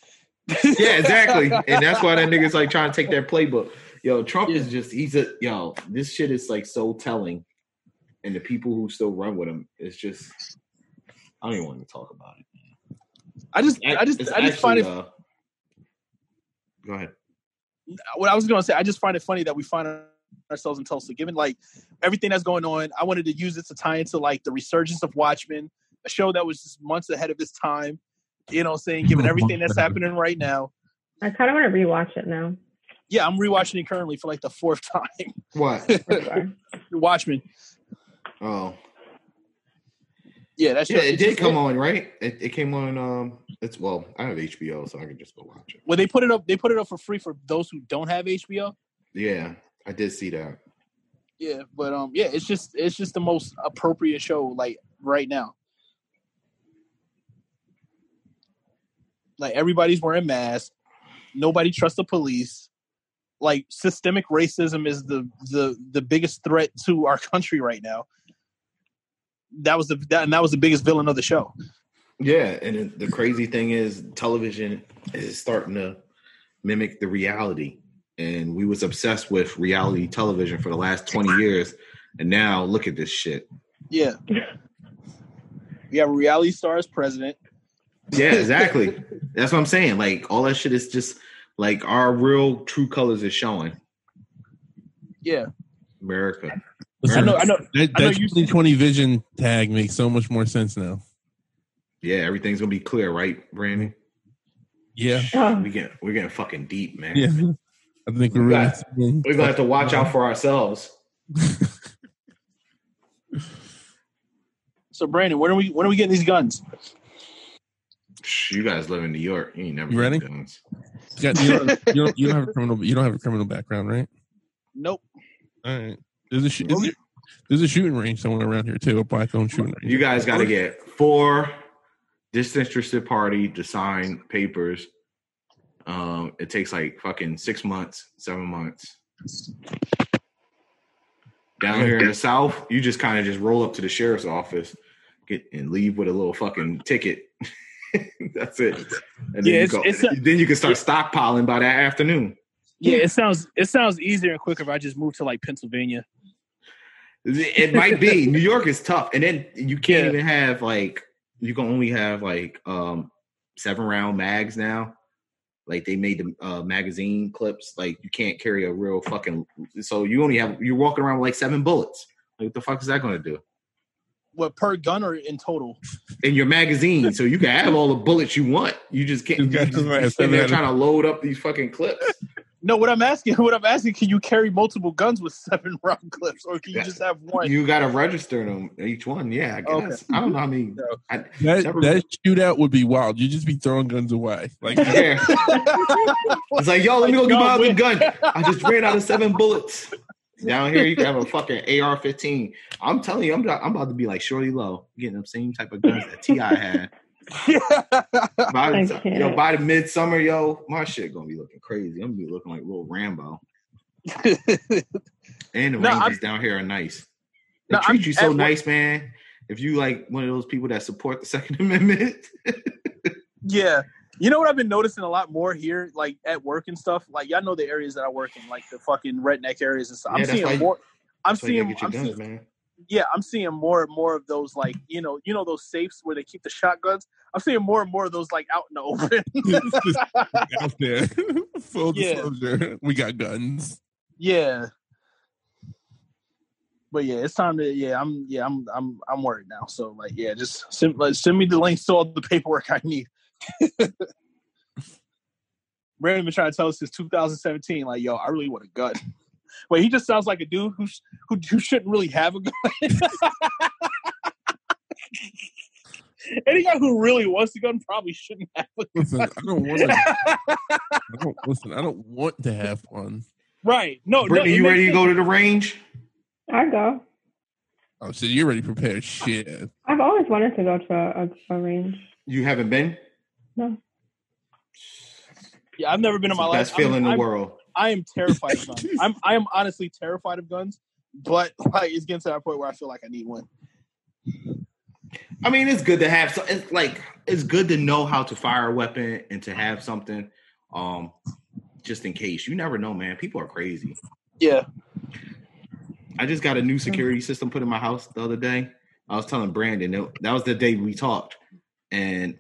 Yeah, exactly. and that's why that nigga's like trying to take their playbook. Yo, Trump is just he's a yo, this shit is like so telling. And the people who still run with him, it's just I don't even want to talk about it. I just I just It's I just find it uh, go ahead. what I was gonna say, I just find it funny that we find ourselves in Tulsa, given like everything that's going on. I wanted to use it to tie into like the resurgence of Watchmen, a show that was just months ahead of its time. You know, I'm saying given everything that's happening right now. I kind of want to rewatch it now. Yeah, I'm rewatching it currently for like the fourth time. What? Sorry. Watchmen. Oh. Yeah, that's Yeah, it did come on, right? It, it came on. Um, it's well, I have HBO, so I can just go watch it. Well, they put it up. They put it up for free for those who don't have HBO. Yeah, I did see that. Yeah, but um, yeah, it's just it's just the most appropriate show like right now. Like everybody's wearing masks. Nobody trusts the police. Like systemic racism is the the the biggest threat to our country right now. That was the that, and that was the biggest villain of the show. Yeah, and the crazy thing is, television is starting to mimic the reality, and we was obsessed with reality television for the last twenty years, and now look at this shit. Yeah. We have a reality star as president. Yeah, exactly. That's what I'm saying. Like all that shit is just like our real true colors is showing. Yeah. America. I know I know That, I know that you- 2020 vision tag makes so much more sense now. Yeah, everything's gonna be clear, right, Brandon? Yeah, We get we're getting fucking deep, man. yeah. I think we're really. Right. seeing- We're gonna have to watch out for ourselves. so Brandon, when are we when are we getting these guns? You guys live in New York. You ain't never You ready? guns. You, got, you, don't, you, don't, you don't have a criminal. You don't have a criminal background, right? Nope. All right. There's a sh- is there- there's a shooting range somewhere around here too. A black owned shooting range. You guys got to get four disinterested party to sign papers. Um, it takes like fucking six months, seven months. Down here in the south, you just kind of just roll up to the sheriff's office, get and leave with a little fucking ticket. That's it. And then Yeah, you it's- go. it's a- then you can start stockpiling by that afternoon. Yeah, it sounds it sounds easier and quicker if I just move to like Pennsylvania. It might be. New York is tough, and then you can't Yeah. even have like you can only have like um seven round mags now. Like they made the uh, magazine clips. Like you can't carry a real fucking. So you only have you're walking around with like seven bullets. Like what the fuck is that going to do What per gun or in total? in your magazine? so you can have all the bullets you want. You just can't. You You guys just, might you're sitting there trying to load up these fucking clips. No, what I'm asking, what I'm asking, can you carry multiple guns with seven round clips, or can you just have one? You got to register them each one. Yeah, I Okay. guess. I don't know how many. No. I, That Never- that shootout would be wild. You just be throwing guns away. Like yeah. It's like, yo, let me go get my Like, other gun. I just ran out of seven bullets. Down here, you can have a fucking AR-15. I'm telling you, I'm about, I'm about to be like Shorty Low, getting the same type of guns that T.I. had. By the, yo, by the midsummer, yo, my shit gonna be looking crazy. I'm gonna be looking like little Rambo. And the No, I'm- Rangers down here are nice. They No, treat I'm- you so at- nice, man. If you like one of those people that support the Second Amendment, yeah, You know what I've been noticing a lot more here, like at work and stuff. Like y'all know the areas that I work in, like the fucking redneck areas and stuff. I'm Yeah, that's why seeing you- more. I'm That's why you seeing. gotta get your I'm guns, seeing man. Yeah, I'm seeing more and more of those like you know you know those safes where they keep the shotguns. I'm seeing more and more of those like out in the open. Out there. Full Yeah. disclosure. We got guns. yeah, but yeah, it's time to yeah. I'm yeah I'm I'm I'm worried now. So like yeah, just send like, send me the links to all the paperwork I need. Brandon been trying to tell us since 2017, like yo, I really want a gun. Wait, he just sounds like a dude who who, who shouldn't really have a gun. Any guy who really wants a gun probably shouldn't have a gun. Listen, I don't want to. I don't listen. I don't want to have one. Right. No, Brittany, no, you makes ready to go to the range? I go. Oh, so you're already prepared? Shit. I've always wanted to go to a, a, a range. You haven't been? No. Yeah, I've never been in my life. Best life. feeling in the I'm, world. I am terrified of guns. I'm I am honestly terrified of guns, but like it's getting to that point where I feel like I need one. I mean, it's good to have. So it's like it's good to know how to fire a weapon and to have something, um, just in case. You never know, man. People are crazy. Yeah. I just got a new security system put in my house the other day. I was telling Brandon that, that was the day we talked, and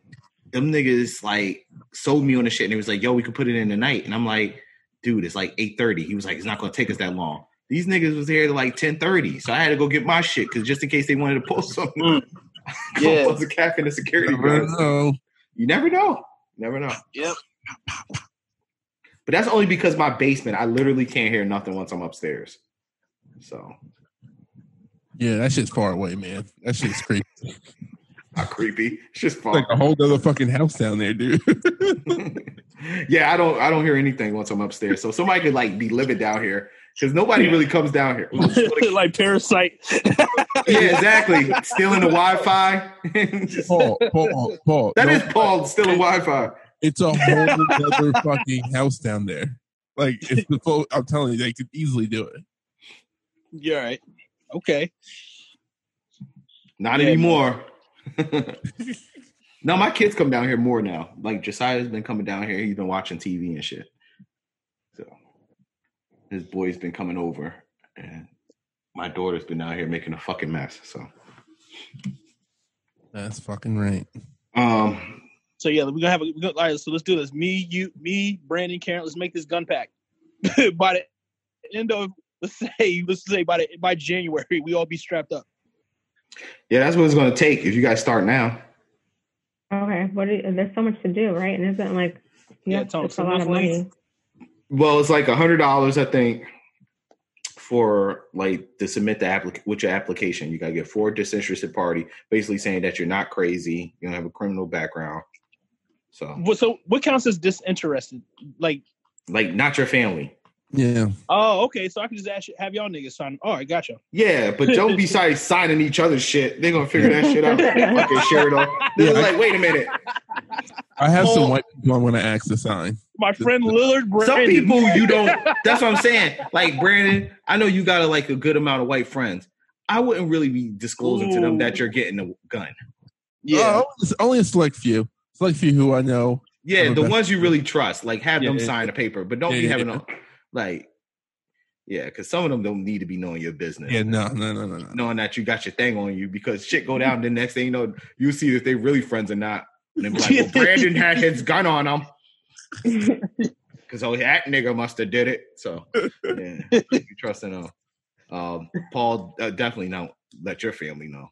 them niggas like sold me on the shit, and it was like, "Yo, we could put it in tonight," and I'm like, "Dude, it's like 8:30." He was like, "It's not gonna take us that long." These niggas was here to like 10:30, so I had to go get my shit because just in case they wanted to pull something, Mm. Yeah. was a cap in the security Never know. You never know. Never know. Yep. But that's only because my basement, I literally can't hear nothing once I'm upstairs. So Yeah, that shit's far away, man. That shit's creepy. Not creepy. It's just It's fun. like a whole other fucking house down there, dude. yeah, I don't I don't hear anything once I'm upstairs. So somebody could like be living down here because nobody really comes down here. like parasite. yeah, exactly. Stealing the Wi-Fi. Just- Paul, Paul, Paul. that no, is Paul stealing Wi-Fi. It's a whole other fucking house down there. Like, it's the full, I'm telling you, they could easily do it. You're right. Okay. Not Yeah, anymore. no, my kids come down here more now. Like Josiah's been coming down here. He's been watching TV and shit. So his boy's been coming over, and my daughter's been down here making a fucking mess. So, That's fucking right. um, So yeah, we're gonna have a we gonna, all right, so let's do this. Me, you, me, Brandon, Karen, let's make this gun pack. by the end of let's say let's say by the by January, we all be strapped up. Yeah, that's what it's going to take if you guys start now. Okay. What? Do you, there's so much to do, right? And isn't like Yeah, have, Tom, it's a lot of money. Well, it's like a hundred dollars, I think, for like to submit the applic with your application. You gotta get four disinterested party, basically saying that you're not crazy, you don't have a criminal background. So, What, so what counts as disinterested? Like, like, not your family. Yeah. oh, okay, so I can just ask you, have y'all niggas sign. All right, gotcha. Yeah, but don't be sorry signing each other's shit. They're gonna figure that shit out. Fucking share it all. They're Yeah, like, wait a minute. I have some oh. white people I want to ask to sign. My friend Lillard Brandon. Some people you don't. That's what I'm saying. Like Brandon, I know you got a, like a good amount of white friends. I wouldn't really be disclosing to them that you're getting a gun. Yeah. Oh, it's only a select few. Select few who I know. Yeah, the ones you really trust, like have Yeah, them yeah, sign a paper, but don't Yeah, be having yeah. a like, yeah, because some of them don't need to be knowing your business. Yeah, no, no, no, no, no. knowing that you got your thing on you because shit go down. the next thing you know, you see if they really friends or not. And they be like, well, Brandon had his gun on him because oh, that nigga must have did it. So yeah, you trust in. Um, Paul, uh, definitely don't let your family know.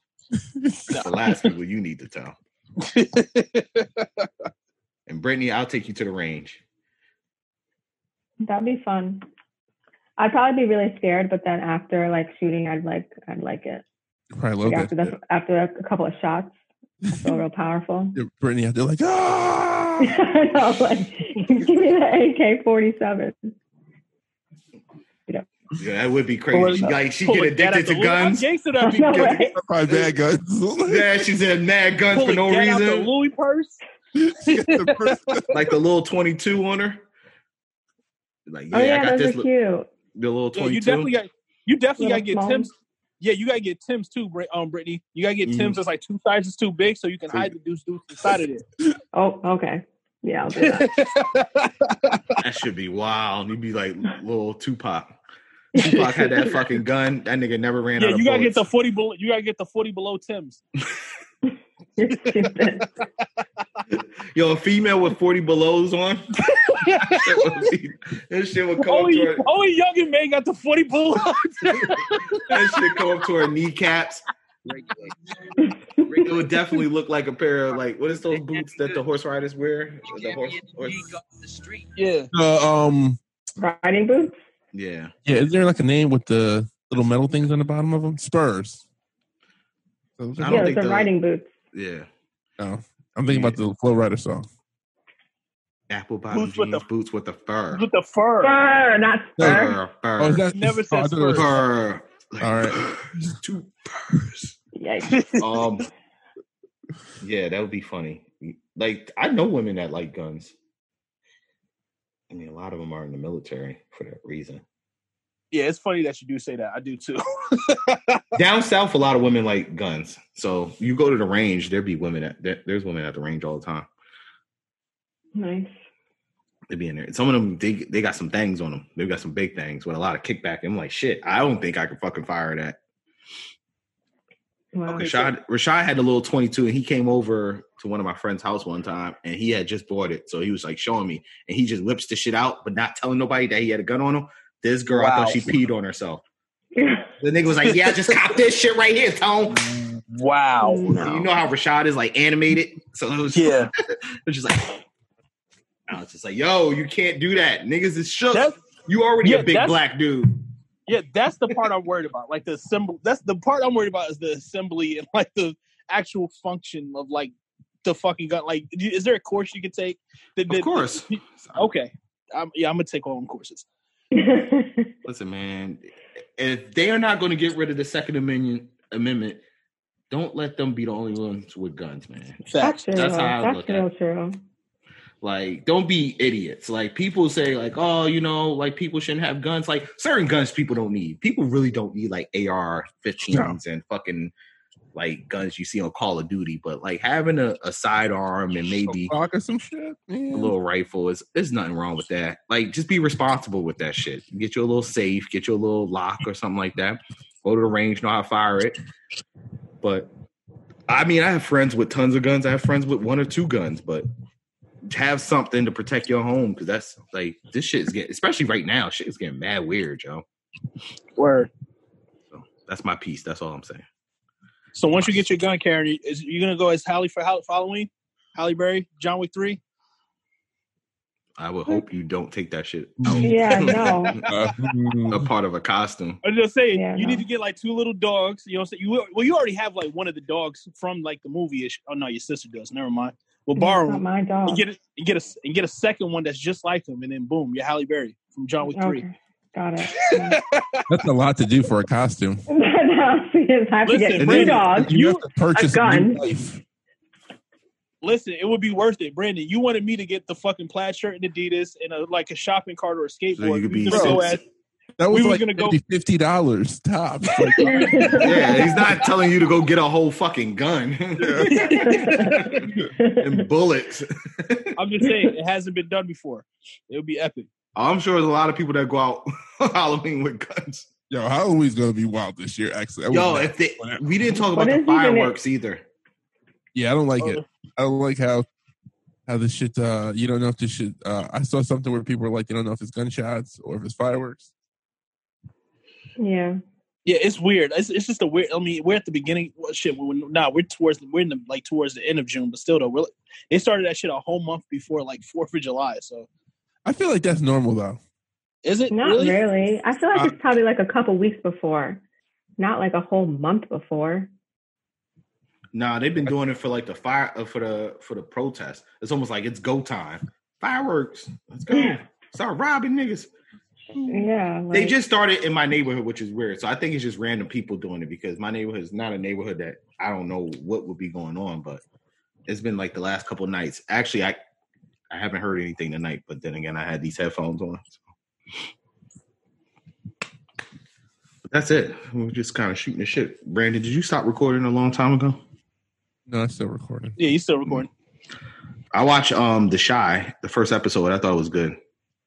That's the last people you need to tell. And Brittany, I'll take you to the range. That'd be fun. I'd probably be really scared, but then after like shooting, I'd like I'd like it. Probably love Like, after that. the, after a couple of shots, I feel real powerful. shit. Brittany out there like, ah! I know, like give me the AK forty seven. Yeah, that would be crazy. She, like she get addicted out the to I'm guns. gangster that be No good. bad guns. Yeah, she's in mad guns Pull for a no gat out the reason. Louis purse. Like the little twenty two on her. Like, yeah, oh yeah, I got those this are li- cute. the little Yeah, you definitely got you definitely gotta get Tim's. Yeah, you gotta get Tim's too, Brit- um, Brittany. You gotta get Mhm. Tim's that's like two sizes too big, so you can So hide the deuce deuce inside of it. Oh, okay. Yeah, I'll do that. That should be wild. You'd be like little Tupac. Tupac had that fucking gun. That nigga never ran Yeah, out of you gotta get the forty below. You gotta get the forty below Tim's. You're stupid. Yo, a female with 40 belows on. that, would be, that shit would come up Only, to her. only young and man got the forty below. That shit come up to her kneecaps. It would definitely look like a pair of like what is those boots that the horse riders wear? The horse, horse- yeah, Uh, um, Riding boots? Yeah. yeah. Is there like a name with the little metal things on the bottom of them? Spurs. So, I don't Yeah, think it's the- riding boots. Yeah. no, I'm thinking about the Flo Rida song. Apple bottom Boots with the- boots with the fur. with the fur. Fur, not spur. Fur, fur, Oh, is that Never oh, said thought it was- Spurs. fur. Like, All right. just two furs. Yikes. Um, yeah, that would be funny. Like, I know women that like guns. I mean, a lot of them are in the military for that reason. Yeah, it's funny that you do say that. I do too. Down south, a lot of women like guns. So you go to the range, there be women at there, there's women at the range all the time. Nice. They be in there. Some of them they they got some things on them. They've got some big things with a lot of kickback. I'm like, shit, I don't think I could fucking fire that. Wow. Okay. Rashad Rashad had a little 22 and he came over to one of my friend's house one time and he had just bought it. So he was like showing me and he just whips the shit out, but not telling nobody that he had a gun on him. This girl, I thought she peed on herself. The nigga was like, Yeah, just cop this shit right here, Tone. wow. No. You know how Rashad is like animated? So it was Yeah, it was just like I was just like, yo, you can't do that. Niggas is shook. That's- you already yeah, a big black dude. yeah. That's the part I'm worried about. Like the assembly. That's the part I'm worried about is the assembly and like the actual function of like the fucking gun. Like, is there a course you could take? That, Of course. Okay. I'm, yeah, I'm gonna take all them courses. Listen, man, if they are not going to get rid of the Second Amendment, amendment, don't let them be the only ones with guns, man. That's Facts. true. That's how I That's look at real it. true. Like, don't be idiots. Like, people say, like, oh, you know, like people shouldn't have guns. Like, certain guns people don't need. People really don't need like AR 15s and fucking like guns you see on Call of Duty. But like having a, a sidearm and maybe Glock or some shit. A little rifle is there's nothing wrong with that. Like just be responsible with that shit. Get you a little safe, get you a little lock or something like that. Go to the range, know how to fire it. But I mean, I have friends with tons of guns. I have friends with one or two guns, but have something to protect your home because that's like this shit is getting, especially right now, shit is getting mad weird, Joe. Word. So that's my piece. That's all I'm saying. So once you get your gun, Karen, is you gonna go as Halle for Hall- Halloween? Halle Berry, John Wick three. I would hope you don't take that shit out. Yeah, no. Uh, a part of a costume. I'm just saying, Yeah, you no. need to get like two little dogs. You know, what I'm saying? you well, you already have like one of the dogs from like the movie. Oh no, your sister does. Never mind. We'll borrow Not him my dog. and get it and get a and get a second one that's just like him, and then boom, you're Halle Berry from John Wick three. Okay. Got it. that's a lot to do for a costume. now she just have to get Listen, two dogs. You, You- have to purchase a a, new gun. life. Listen, it would be worth it, Brandon. You wanted me to get the fucking plaid shirt and Adidas and a, like a shopping cart or a skateboard. you could We be was gonna go six- That was We were like gonna go- fifty dollars tops. Like, Yeah, he's not telling you to go get a whole fucking gun and bullets. I'm just saying, it hasn't been done before. It would be epic. I'm sure there's a lot of people that go out Halloween with guns. yo, Halloween's gonna be wild this year. Actually, Yo, if they, we didn't talk about the is even it- fireworks either. yeah, I don't like Oh. it. I don't like how how this shit. Uh, you don't know if this shit. Uh, I saw something where people were like, they don't know if it's gunshots or if it's fireworks. yeah. Yeah, it's weird. It's, it's just a weird. I mean, we're at the beginning. Well, shit, we're nah, we're towards we're in the like towards the end of June, but still though, we're, they started that shit a whole month before like Fourth of July. So I feel like that's normal though. is it Not really? really? I feel like Uh, it's probably like a couple weeks before, not like a whole month before. Nah, they've been doing it for like the fire uh, for the for the protest. It's almost like it's go time. Fireworks. Let's go. Start robbing niggas. Yeah. Like, They just started in my neighborhood, which is weird. So I think it's just random people doing it because my neighborhood is not a neighborhood that I don't know what would be going on, but it's been like the last couple nights. Actually, I I haven't heard anything tonight, but then again, I had these headphones on. So. But that's it. We're just kind of shooting the shit. Brandon, did you stop recording a long time ago? No, it's still recording. Yeah, you still recording. I watched um The Chi, the first episode. I thought it was good.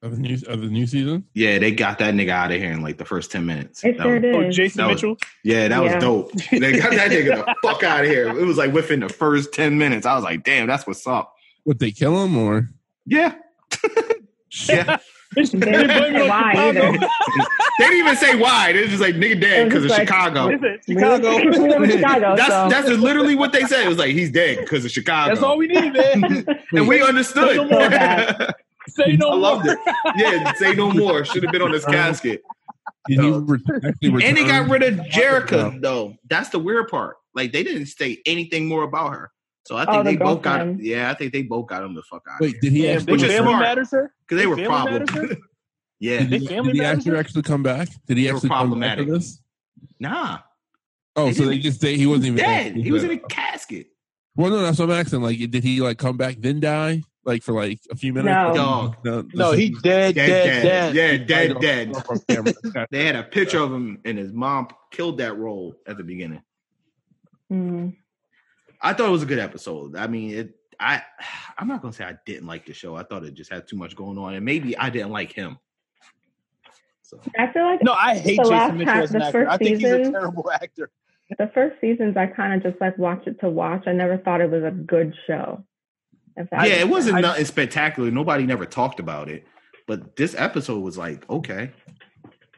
Of the new of the new season. Yeah, they got that nigga out of here in like the first ten minutes. It That sure was- did. Oh, Jason That was- Mitchell. yeah, that Yeah. was dope. They got that nigga the fuck out of here. It was like within the first ten minutes. I was like, damn, that's what's up. Would they kill him or? Yeah, yeah. They They didn't it say why either. they didn't even say why. They just like nigga dead because of like- Chicago. Is it Chicago? we live in Chicago, that's so that's literally what they said. It was like he's dead because of Chicago. That's all we need, man. and we understood. Say no more. Say no I loved more. it. Yeah, say no more. Should have been on his uh-huh. casket. Did he re- And they got rid of Jerrika though. That's the weird part. Like they didn't say anything more about her. So I think Oh, the they both got girlfriend. Yeah, I think they both got him the fuck out. Wait, did he Yeah, actually? Which big is family smart. sir. because they were Big family problems. sir? yeah, Did, Big he, family did the matters? actor actually come back? Did he They actually come back problematic. this? nah, Oh, They so they just say he wasn't even dead. He was in a casket. Well, no, that's what I'm asking. Like, did he like come back then die? Like for like a few minutes? No. Dog. No, No, he dead, Dead, dead, dead. dead. Yeah, dead, Right dead. off- off camera. Okay. They had a picture of him, and his mom killed that role at the beginning. Mm. I thought it was a good episode. I mean, it. I I'm not gonna say I didn't like the show. I thought it just had too much going on, and maybe I didn't like him. So I feel like No, I hate Jason Mitchell half- as an actor. first I think he's a terrible actor. the first seasons I kind of just like watch it to watch. I never thought it was a good show. That yeah, makes it wasn't I- nothing spectacular. Nobody never talked about it, but this episode was like okay.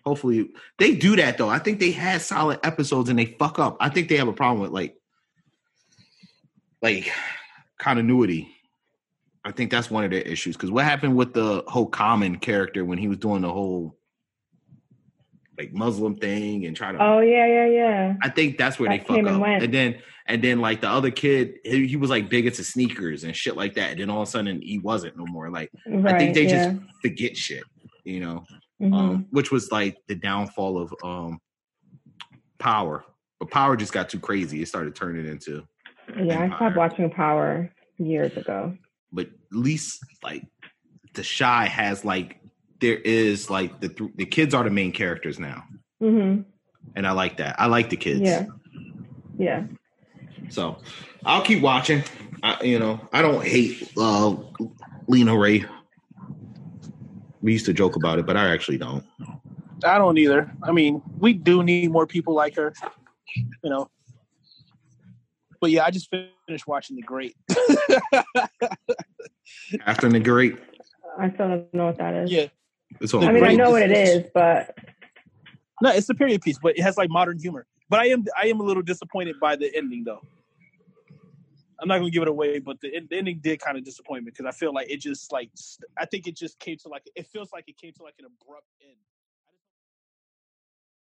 Hopefully, they do that though. I think they had solid episodes and they fuck up. I think they have a problem with like, like continuity. I think that's one of their issues. Because what happened with the whole common character when he was doing the whole like Muslim thing and trying to Oh yeah, yeah, yeah. I think that's where they That fuck came up. and went. And then and then like the other kid, he, he was like big into sneakers and shit like that. And then all of a sudden he wasn't no more. Like Right. I think they yeah. just forget shit, you know. Mhm. Um, which was like the downfall of um power. But power just got too crazy. It started turning into yeah, I stopped watching Power years ago. but at least like The Chi has like there is like the th- the kids are the main characters now. hmm And I like that. I like the kids. Yeah. Yeah. So I'll keep watching. I, you know, I don't hate uh, Lena Waithe. We used to joke about it, but I actually don't. I don't either. I mean, we do need more people like her, you know. But yeah, I just finished watching The Great. After the great, I still don't know what that is. yeah, it's all I mean, I know what it is- is, but no, it's a period piece, but it has like modern humor. But I am I am a little disappointed by the ending, though. I'm not gonna give it away, but the, the ending did kind of disappoint me because I feel like it just like I think it just came to like it feels like it came to like an abrupt end.